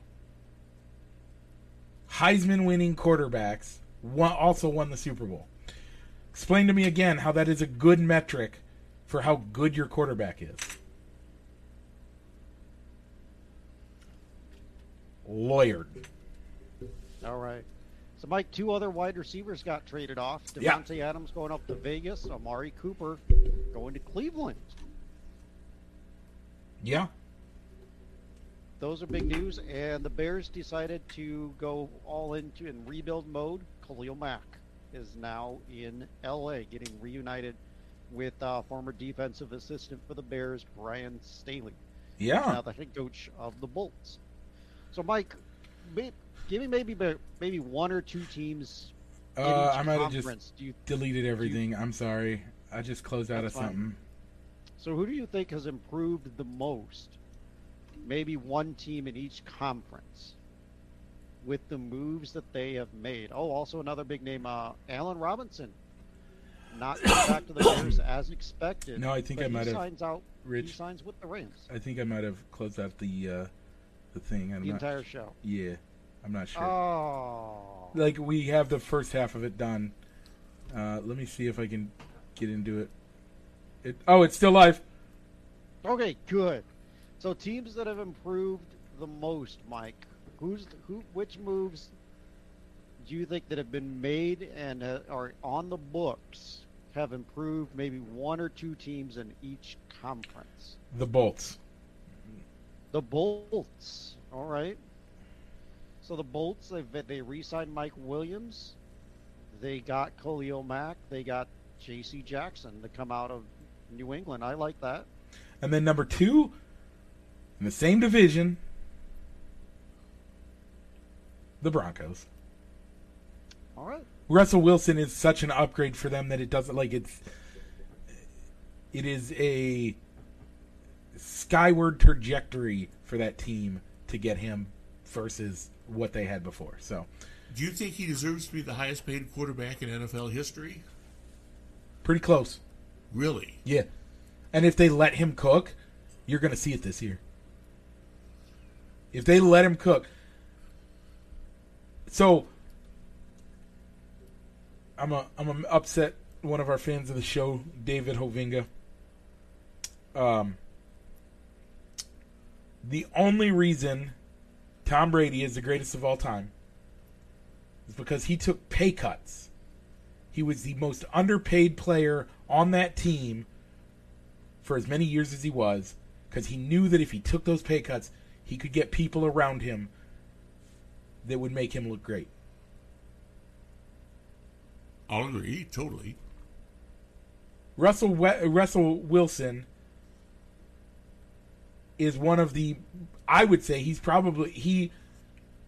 Heisman winning quarterbacks won, also won the Super Bowl. Explain to me again how that is a good metric for how good your quarterback is. Lawyered. All right. So, Mike, two other wide receivers got traded off. Yeah. Davante Adams going up to Vegas. Amari Cooper going to Cleveland. Yeah. Those are big news. And the Bears decided to go all into in rebuild mode. Khalil Mack is now in L.A. getting reunited with uh, former defensive assistant for the Bears, Brian Staley. Yeah. now the head coach of the Bolts. So, Mike, may, give me maybe maybe one or two teams Uh, I might have just. Do you, deleted everything. I'm sorry. I just closed out of fine. something. so, who do you think has improved the most? Maybe one team in each conference with the moves that they have made. Oh, also another big name, uh, Allen Robinson. Not going back to the Bears *coughs* as expected. No, I think I might he have- signs out. He Rich, signs with the Rams. I think I might have closed out the uh, the thing. I'm The not, entire show. yeah, I'm not sure. Oh. like we have the first half of it done. Uh, let me see if I can get into it. It oh, it's still live. Okay, good. So teams that have improved the most, Mike. Who's who? Which moves you think that have been made and uh, are on the books have improved maybe one or two teams in each conference? The Bolts. The Bolts. All right. So the Bolts they they re-signed Mike Williams. They got Khalil Mack. They got J.C. Jackson to come out of New England. I like that. And then number two, in the same division, the Broncos. All right. Russell Wilson is such an upgrade for them that it doesn't like it's. It is a skyward trajectory for that team to get him versus what they had before. So Do you think he deserves to be the highest paid quarterback in NFL history? pretty close. Really? Yeah. And if they let him cook, you're going to see it this year. If they let him cook. So I'm a I'm a upset one of our fans of the show, David Hovinga. Um the only reason Tom Brady is the greatest of all time is because he took pay cuts. He was the most underpaid player on that team for as many years as he was because he knew that if he took those pay cuts, he could get people around him that would make him look great. I'll agree, totally. Russell We- Russell Wilson is one of the I would say he's probably he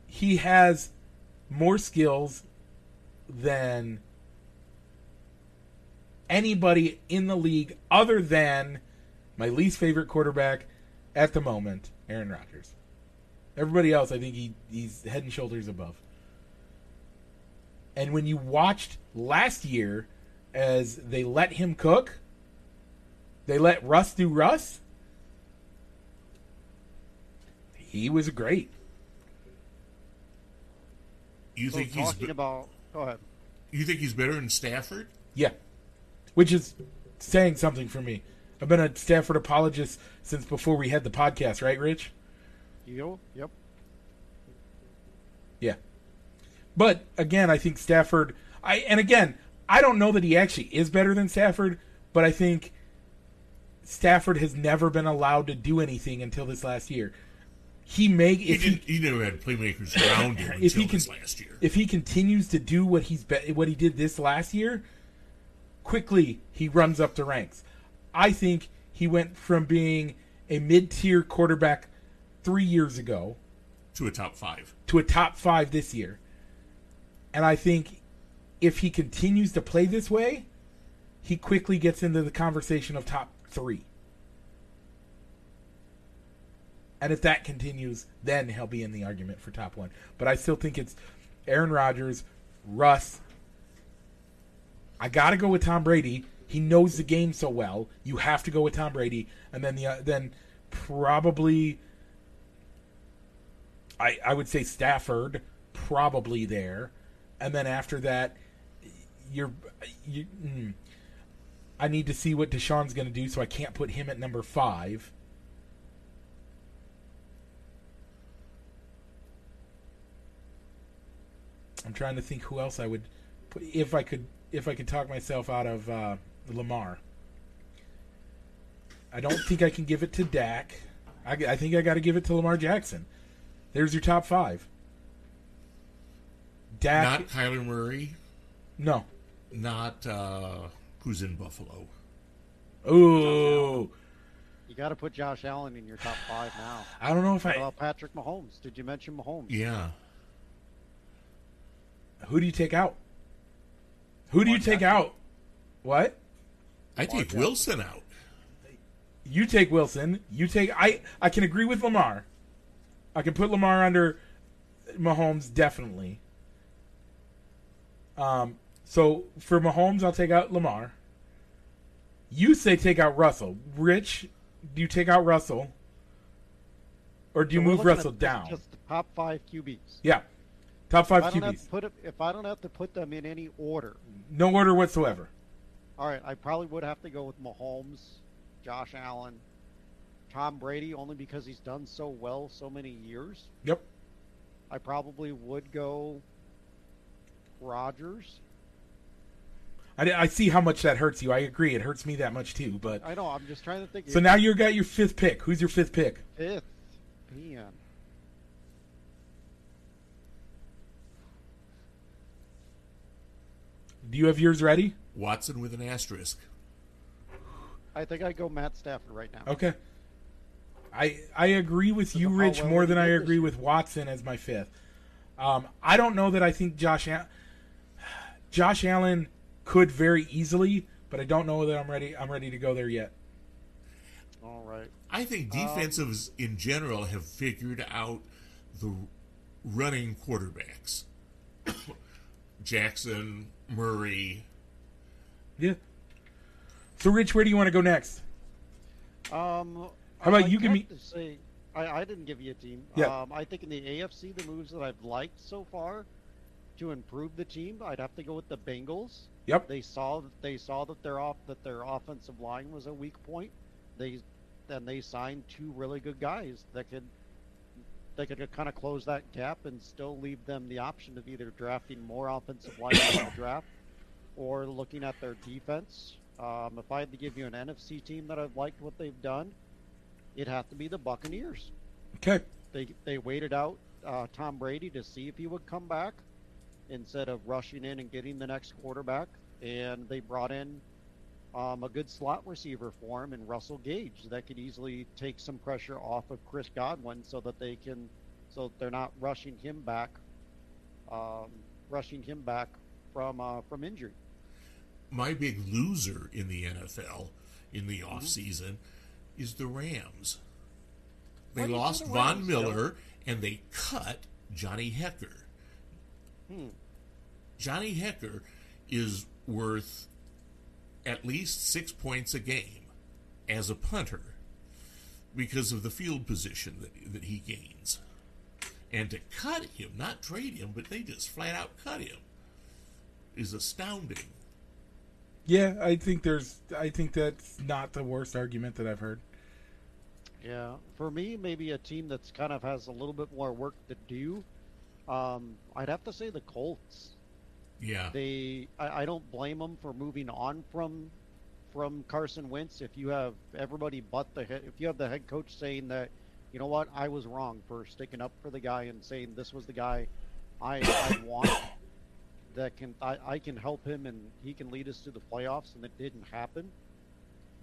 he has more skills than anybody in the league other than my least favorite quarterback at the moment, Aaron Rodgers. Everybody else I think he, he's head and shoulders above. And when you watched last year as they let him cook, they let Russ do Russ. He was great. You So think he's talking be- about go ahead. you think he's better than Stafford? Yeah. Which is saying something for me. I've been a Stafford apologist since before we had the podcast, right, Rich? You yep. Yeah. But again, I think Stafford I and again, I don't know that he actually is better than Stafford, but I think Stafford has never been allowed to do anything until this last year. He may He, if he, he never had playmakers around him *laughs* If until he can- this last year. if he continues to do what he's be, what he did this last year, quickly he runs up the ranks. I think he went from being a mid-tier quarterback 3 years ago to a top five. to a top 5 this year. And I think if he continues to play this way, he quickly gets into the conversation of top 3. And if that continues, then he'll be in the argument for top 1. But I still think it's Aaron Rodgers, Russ. I got to go with Tom Brady. He knows the game so well. You have to go with Tom Brady, and then the uh, then probably I I would say Stafford probably there, and then after that you're you. Mm, I need to see what Deshaun's going to do, so I can't put him at number five. I'm trying to think who else I would put if I could if I could talk myself out of uh, Lamar. I don't think I can give it to Dak. I, I think I got to give it to Lamar Jackson. There's your top five. Dak, not Kyler Murray. No, not uh, who's in Buffalo. Ooh. You got to put Josh Allen in your top five now. I don't know if what I. About Patrick Mahomes. Did you mention Mahomes? Yeah. Who do you take out? Who do you take out? What? I take Wilson out. You take Wilson. You take I. I can agree with Lamar. I can put Lamar under Mahomes definitely. Um. So for Mahomes, I'll take out Lamar. You say take out Russell. Rich, do you take out Russell, or do you So move Russell down? Just the top five QBs. Yeah, top five I, QBs. put if I don't have to put them in any order, No order whatsoever. all right, I probably would have to go with Mahomes, Josh Allen, Tom Brady, only because he's done so well so many years. Yep. I probably would go Rodgers. I, I see how much that hurts you. I agree. It hurts me that much too. But I know. I'm just trying to think. so now you've got your fifth pick. Who's your fifth pick? fifth, man. Do you have yours ready? Watson with an asterisk. I think I go Matt Stafford right now. Okay. I I agree with you, Rich, well more than I agree with Watson as my fifth. Um, I don't know that I think Josh Al- Josh Allen could very easily, but I don't know that I'm ready. I'm ready to go there yet. All right. I think Um, defensives in general have figured out the running quarterbacks. *coughs* Jackson, Murray. Yeah. So, Rich, where do you want to go next? Um, How about I you give have me- To say, I, I didn't give you a team. Yeah. Um, I think in the AFC, the moves that I've liked so far to improve the team, I'd have to go with the Bengals. Yep. They saw that they saw that their off that their offensive line was a weak point. They then they signed two really good guys that could they could kind of close that gap and still leave them the option of either drafting more offensive linemen in the *coughs* draft or looking at their defense. Um, if I had to give you an NFC team that I've liked what they've done, it'd have to be the Buccaneers. Okay. They they waited out uh, Tom Brady to see if he would come back instead of rushing in and getting the next quarterback, and they brought in um, a good slot receiver for him in Russell Gage that could easily take some pressure off of Chris Godwin so that they can so they're not rushing him back, um, rushing him back from uh, from injury. My big loser in the NFL in the Mm-hmm. off season is the Rams. They Why do you say lost the Von Rams, Miller and they cut Johnny Hekker. Hmm. Johnny Hekker is worth at least six points a game as a punter because of the field position that, that he gains. And to cut him, not trade him, but they just flat out cut him, is astounding. Yeah, I think there's. I think that's not the worst argument that I've heard. Yeah, for me, maybe a team that's kind of has a little bit more work to do. Um, I'd have to say the Colts. Yeah. They, I, I don't blame them for moving on from, from Carson Wentz. If you have everybody but the head, if you have the head coach saying that, you know what, I was wrong for sticking up for the guy and saying this was the guy I, I *coughs* want that can I, I can help him and he can lead us to the playoffs and it didn't happen.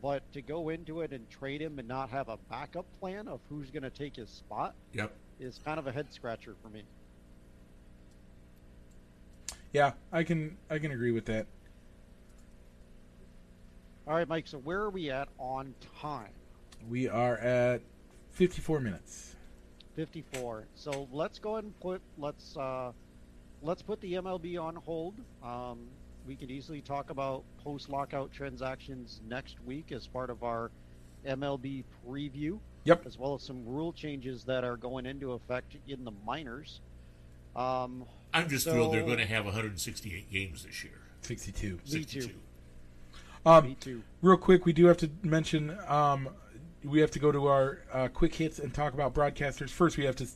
But to go into it and trade him and not have a backup plan of who's going to take his spot Yep. is kind of a head scratcher for me. Yeah, I can. I can agree with that. All right, Mike. So where are we at on time? We are at 54 minutes. 54. So let's go ahead and put let's uh, let's put the MLB on hold. Um, we can easily talk about post lockout transactions next week as part of our MLB preview. Yep. As well as some rule changes that are going into effect in the minors. Um, I'm just So- thrilled they're going to have 168 games this year. 62. Me too. 62. Um, me too. real quick, we do have to mention um, we have to go to our uh, quick hits and talk about broadcasters. First, we have to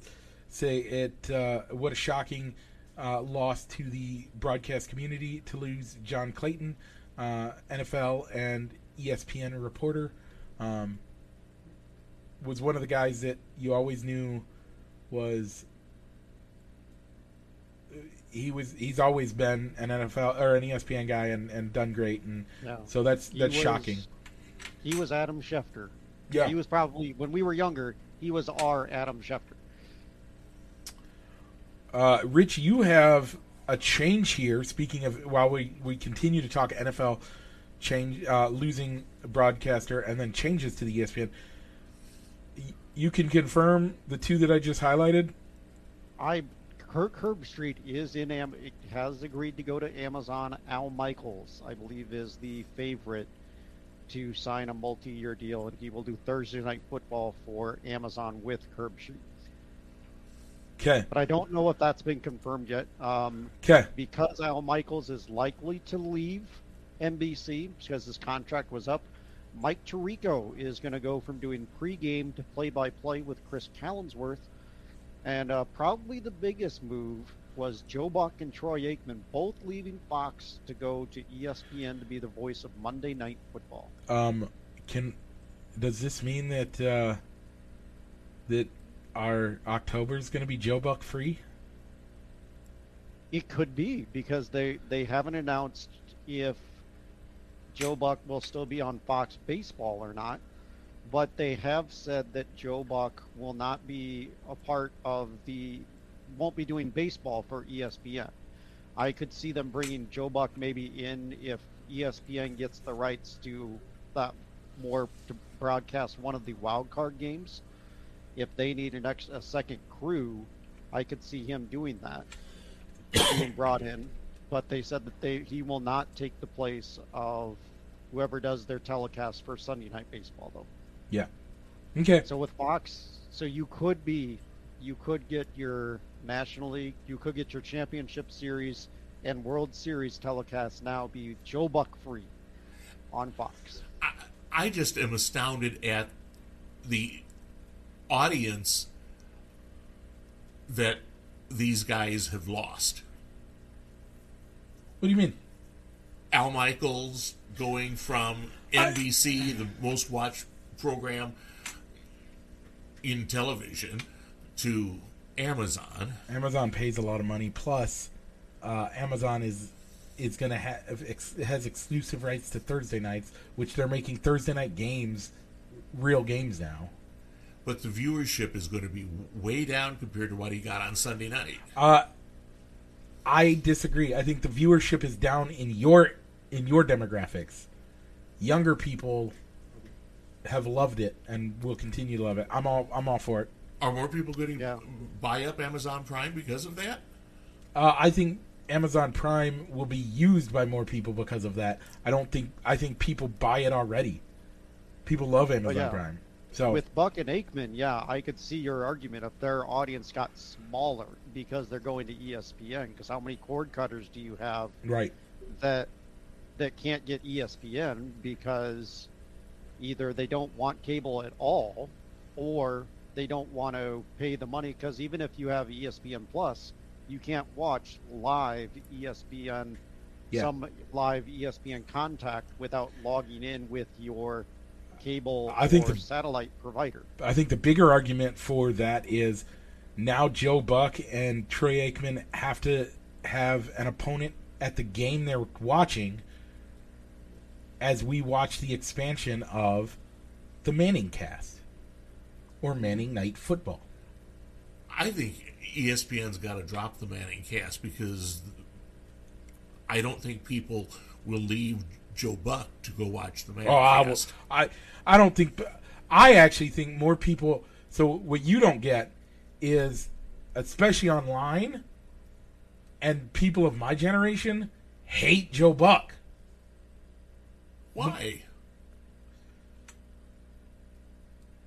say it. Uh, what a shocking uh, loss to the broadcast community to lose John Clayton, uh, NFL and ESPN reporter. Um, was one of the guys that you always knew was he was he's always been an NFL or an ESPN guy and, and done great and Yeah. so that's He that's was- shocking. He was Adam Schefter. Yeah. He was probably when we were younger. He was our Adam Schefter. Uh, Rich, you have a change here. Speaking of, while we, we continue to talk NFL change, uh, losing broadcaster and then changes to the ESPN, y- you can confirm the two that I just highlighted. I Kirk Herbstreit is in Am has agreed to go to Amazon. Al Michaels, I believe, is the favorite to sign a multi-year deal, and he will do Thursday night football for Amazon with Herbstreit. Okay, But I don't know if that's been confirmed yet. Um, okay, because Al Michaels is likely to leave NBC because his contract was up. Mike Tirico is going to go from doing pregame to play-by-play with Chris Collinsworth, and uh, probably the biggest move was Joe Buck and Troy Aikman both leaving Fox to go to ESPN to be the voice of Monday Night Football. um, can does this mean that uh, that our October is going to be Joe Buck free? It could be because they they haven't announced if Joe Buck will still be on Fox Baseball or not, but they have said that Joe Buck will not be a part of the won't be doing baseball for ESPN. I could see them bringing Joe Buck maybe in if ESPN gets the rights to that more to broadcast one of the wild card games. If they need an ex, a second crew, I could see him doing that being brought in, but they said that they he will not take the place of whoever does their telecast for Sunday Night Baseball, though. Yeah. Okay. So with Fox, so you could be, you could get your National League, you could get your Championship Series and World Series telecast now be Joe Buck free on Fox. I, I just am astounded at the audience that these guys have lost. What do you mean? Al Michaels going from NBC, the most watched program in television, to Amazon. Amazon pays a lot of money. Plus, uh, Amazon is is going to have ex- has exclusive rights to Thursday nights, which they're making Thursday night games real games now. But the viewership is going to be way down compared to what he got on Sunday night. Uh, I disagree. I think the viewership is down in your in your demographics. Younger people have loved it and will continue to love it. I'm all I'm all for it. Are more people getting Yeah. buy up Amazon Prime because of that? Uh, I think Amazon Prime will be used by more people because of that. I don't think I think people buy it already. People love Amazon yeah. Prime. So With Buck and Aikman, yeah, I could see your argument if their audience got smaller because they're going to ESPN. Because how many cord cutters do you have right. that that can't get ESPN because either they don't want cable at all or they don't want to pay the money because even if you have ESPN Plus, you can't watch live ESPN Yeah. some live ESPN contact without logging in with your cable I think or the- satellite provider. I think the bigger argument for that is now Joe Buck and Troy Aikman have to have an opponent at the game they're watching as we watch the expansion of the Manning cast or Manning Night Football. I think ESPN's got to drop the Manning cast because I don't think people will leave Joe Buck to go watch the Manning Oh, I will. I I don't think. I actually think more people. So what you don't get is, especially online, and people of my generation, hate Joe Buck. Why?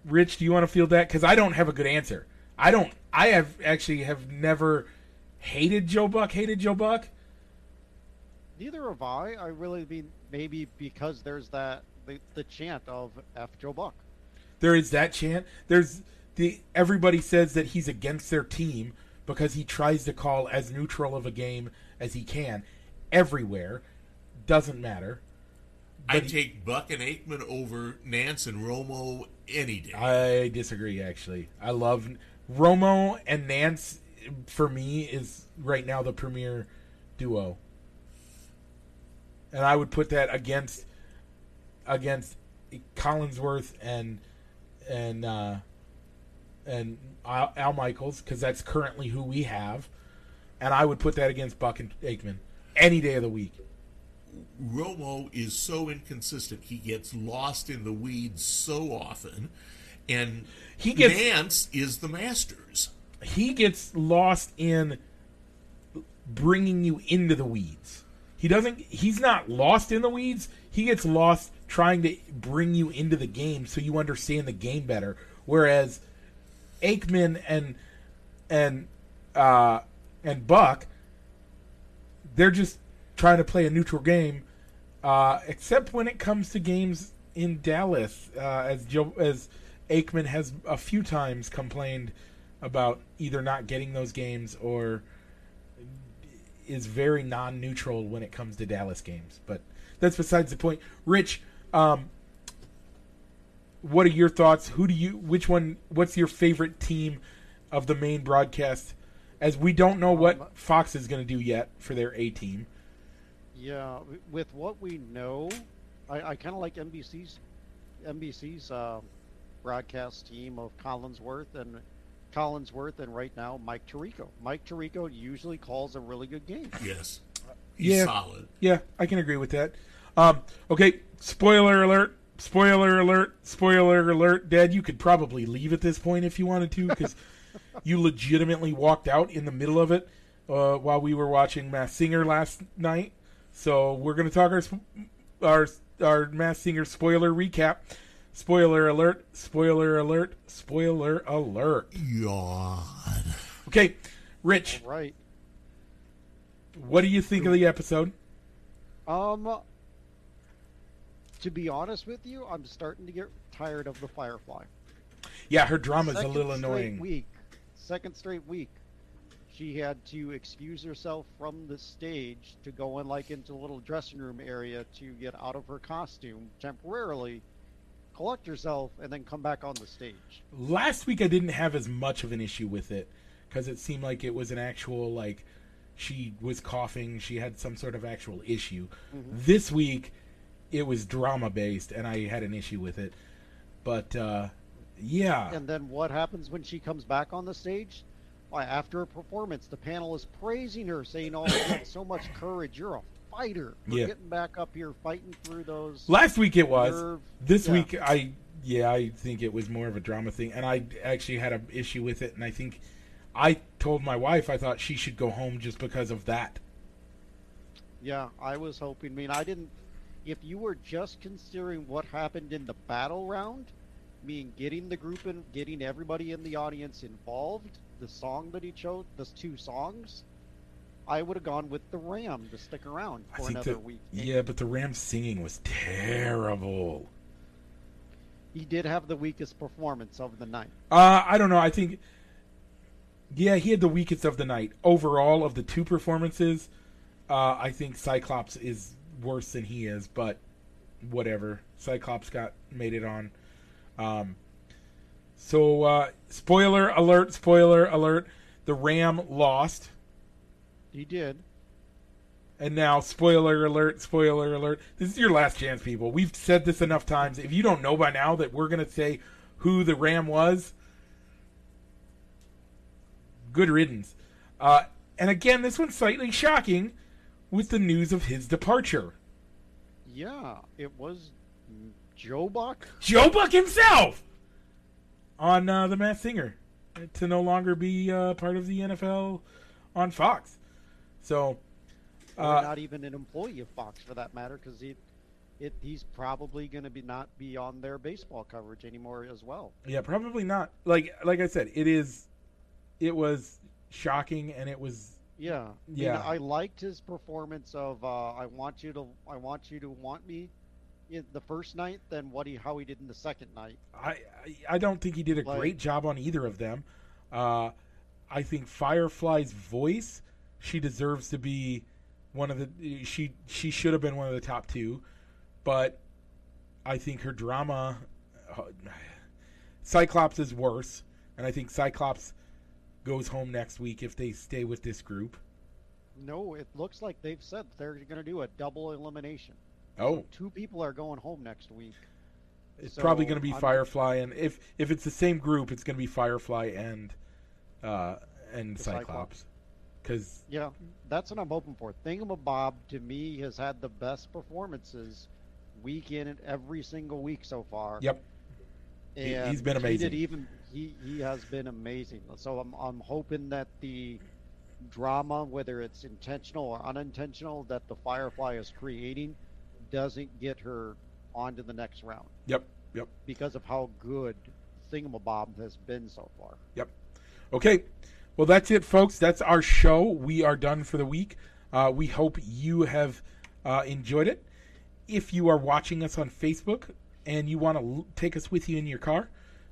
Rich, do you want to feel that? Because I don't have a good answer. I don't. I have actually have never hated Joe Buck. Hated Joe Buck. Neither have I. I really mean maybe because there's that the, the chant of F Joe Buck. There is that chant. There's the everybody says that he's against their team because he tries to call as neutral of a game as he can everywhere. Doesn't matter. I take Buck and Aikman over Nantz and Romo any day. I disagree. Actually, I love Romo and Nantz. For me, is right now the premier duo, and I would put that against against Collinsworth and and uh, and Al, Al Michaels because that's currently who we have, and I would put that against Buck and Aikman any day of the week. Romo is so inconsistent. He gets lost in the weeds so often, and He gets- Nantz is the Masters. he gets lost in bringing you into the weeds. He doesn't. He's not lost in the weeds. He gets lost trying to bring you into the game so you understand the game better. Whereas Aikman and and uh, and Buck, they're just trying to play a neutral game. Uh, except when it comes to games in Dallas, uh, as Joe as Aikman has a few times complained about either not getting those games or is very non-neutral when it comes to Dallas games. But that's besides the point. Rich, um, what are your thoughts? Who do you? Which one? What's your favorite team of the main broadcast? As we don't know Um, what Fox is going to do yet for their A team. Yeah, with what we know, I, I kind of like NBC's NBC's uh, broadcast team of Collinsworth and Collinsworth and right now Mike Tirico. Mike Tirico usually calls a really good game. Yes, he's Yeah. solid. Yeah, I can agree with that. Um, okay, spoiler alert. Spoiler alert. Spoiler alert. Dad, you could probably leave at this point if you wanted to because *laughs* you legitimately walked out in the middle of it uh, while we were watching Masked Singer last night. So we're going to talk our our our Masked Singer spoiler recap. Spoiler alert. Spoiler alert. Spoiler alert. Yawn. Okay, Rich, Right. what do you think of the episode? Um. To be honest with you, I'm starting to get tired of the Firefly. Yeah, her drama's a little annoying. Week, second straight week, she had to excuse herself from the stage to go in like into a little dressing room area to get out of her costume temporarily, collect herself, and then come back on the stage. last week I didn't have as much of an issue with it because it seemed like it was an actual like she was coughing, she had some sort of actual issue. This week it was drama based and I had an issue with it. But uh yeah. And then what happens when she comes back on the stage? After a performance, the panel is praising her, saying, "Oh, so much courage. You're a fighter. We're Yeah. getting back up here, fighting through those." Last week it was. nerve- This yeah. week I yeah, I think it was more of a drama thing and I actually had an issue with it and I think I told my wife I thought she should go home just because of that. Yeah, I was hoping. I mean, I didn't. If you were just considering what happened in the battle round, meaning getting the group and getting everybody in the audience involved, the song that he chose, the two songs, I would have gone with the Ram to stick around for another week. Yeah, but the Ram singing was terrible. He did have the weakest performance of the night. Uh, I don't know. I think, yeah, he had the weakest of the night overall of the two performances. Uh, I think Cyclops is worse than he is, but whatever. Cyclops got made it on. Um, so uh, spoiler alert! Spoiler alert! The Ram lost, He did. and now spoiler alert! Spoiler alert! This is your last chance, people. We've said this enough times. If you don't know by now that we're gonna say who the Ram was, good riddance. Uh, and again, this one's slightly shocking with the news of his departure. Yeah, it was Joe Buck. Joe Buck himself on uh, the Masked Singer to no longer be uh, part of the NFL on Fox. So Uh, not even an employee of Fox for that matter, because he, it, he's probably going to be not be on their baseball coverage anymore as well. Yeah, probably not. Like like I said, it is. It was shocking, and it was Yeah, I mean, Yeah. I liked his performance of uh, I want you to I want you to want me the first night than what he how he did in the second night. I, I don't think he did a Like- great job on either of them. Uh, I think Firefly's voice, she deserves to be one of the. She she should have been one of the top two, but I think her drama, uh, Cyclops is worse, and I think Cyclops goes home next week if they stay with this group. No, it looks like they've said they're going to do a double elimination. Oh, Two people are going home next week. it's So, probably going to be I'm- Firefly, and if if it's the same group, it's going to be Firefly and uh, and Cyclops, because Yeah, that's what I'm hoping for. Thingamabob to me has had the best performances week in and every single week so far. yep, He- and he's been He amazing. did even he he has been amazing. So I'm I'm hoping that the drama, whether it's intentional or unintentional, that the Firefly is creating, doesn't get her onto the next round yep, yep. because of how good Thingamabob has been so far. Yep. Okay, well that's it, folks. That's our show. We are done for the week. Uh, we hope you have uh, enjoyed it. If you are watching us on Facebook and you want to l- take us with you in your car,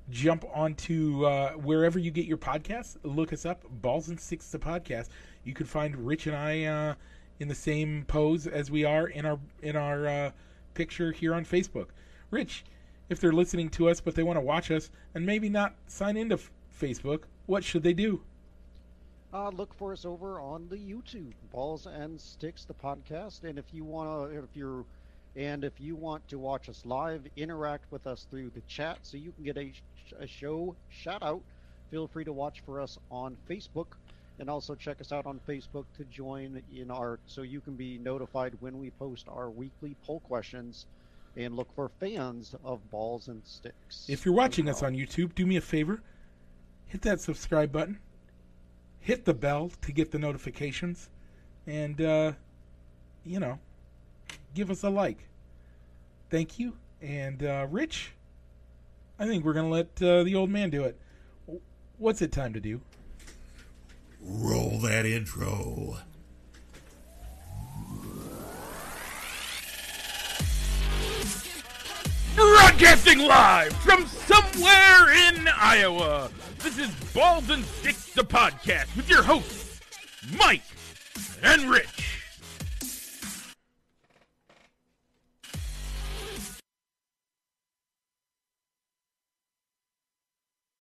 jump onto uh, wherever you get your podcasts. Look us up, Balls and Sticks the podcast. You can find Rich and I uh, in the same pose as we are in our in our uh, picture here on Facebook. Rich, if they're listening to us but they want to watch us and maybe not sign into f- Facebook, what should they do? Uh, look for us over on the YouTube, Balls and Sticks, the podcast. And if you want to, if you're, and if you want to watch us live, interact with us through the chat, so you can get a, sh- a show shout out. Feel free to watch for us on Facebook, and also check us out on Facebook to join in our, so you can be notified when we post our weekly poll questions, and look for fans of Balls and Sticks. If you're watching us on YouTube, do me a favor. Hit that subscribe button. Hit the bell to get the notifications. And, uh, you know, give us a like. Thank you. And, uh, Rich, I think we're going to let uh, the old man do it. What's it time to do? Roll that intro. Broadcasting live from somewhere in Iowa. This is Balls and Sticks, the podcast, with your hosts, Mike and Rich.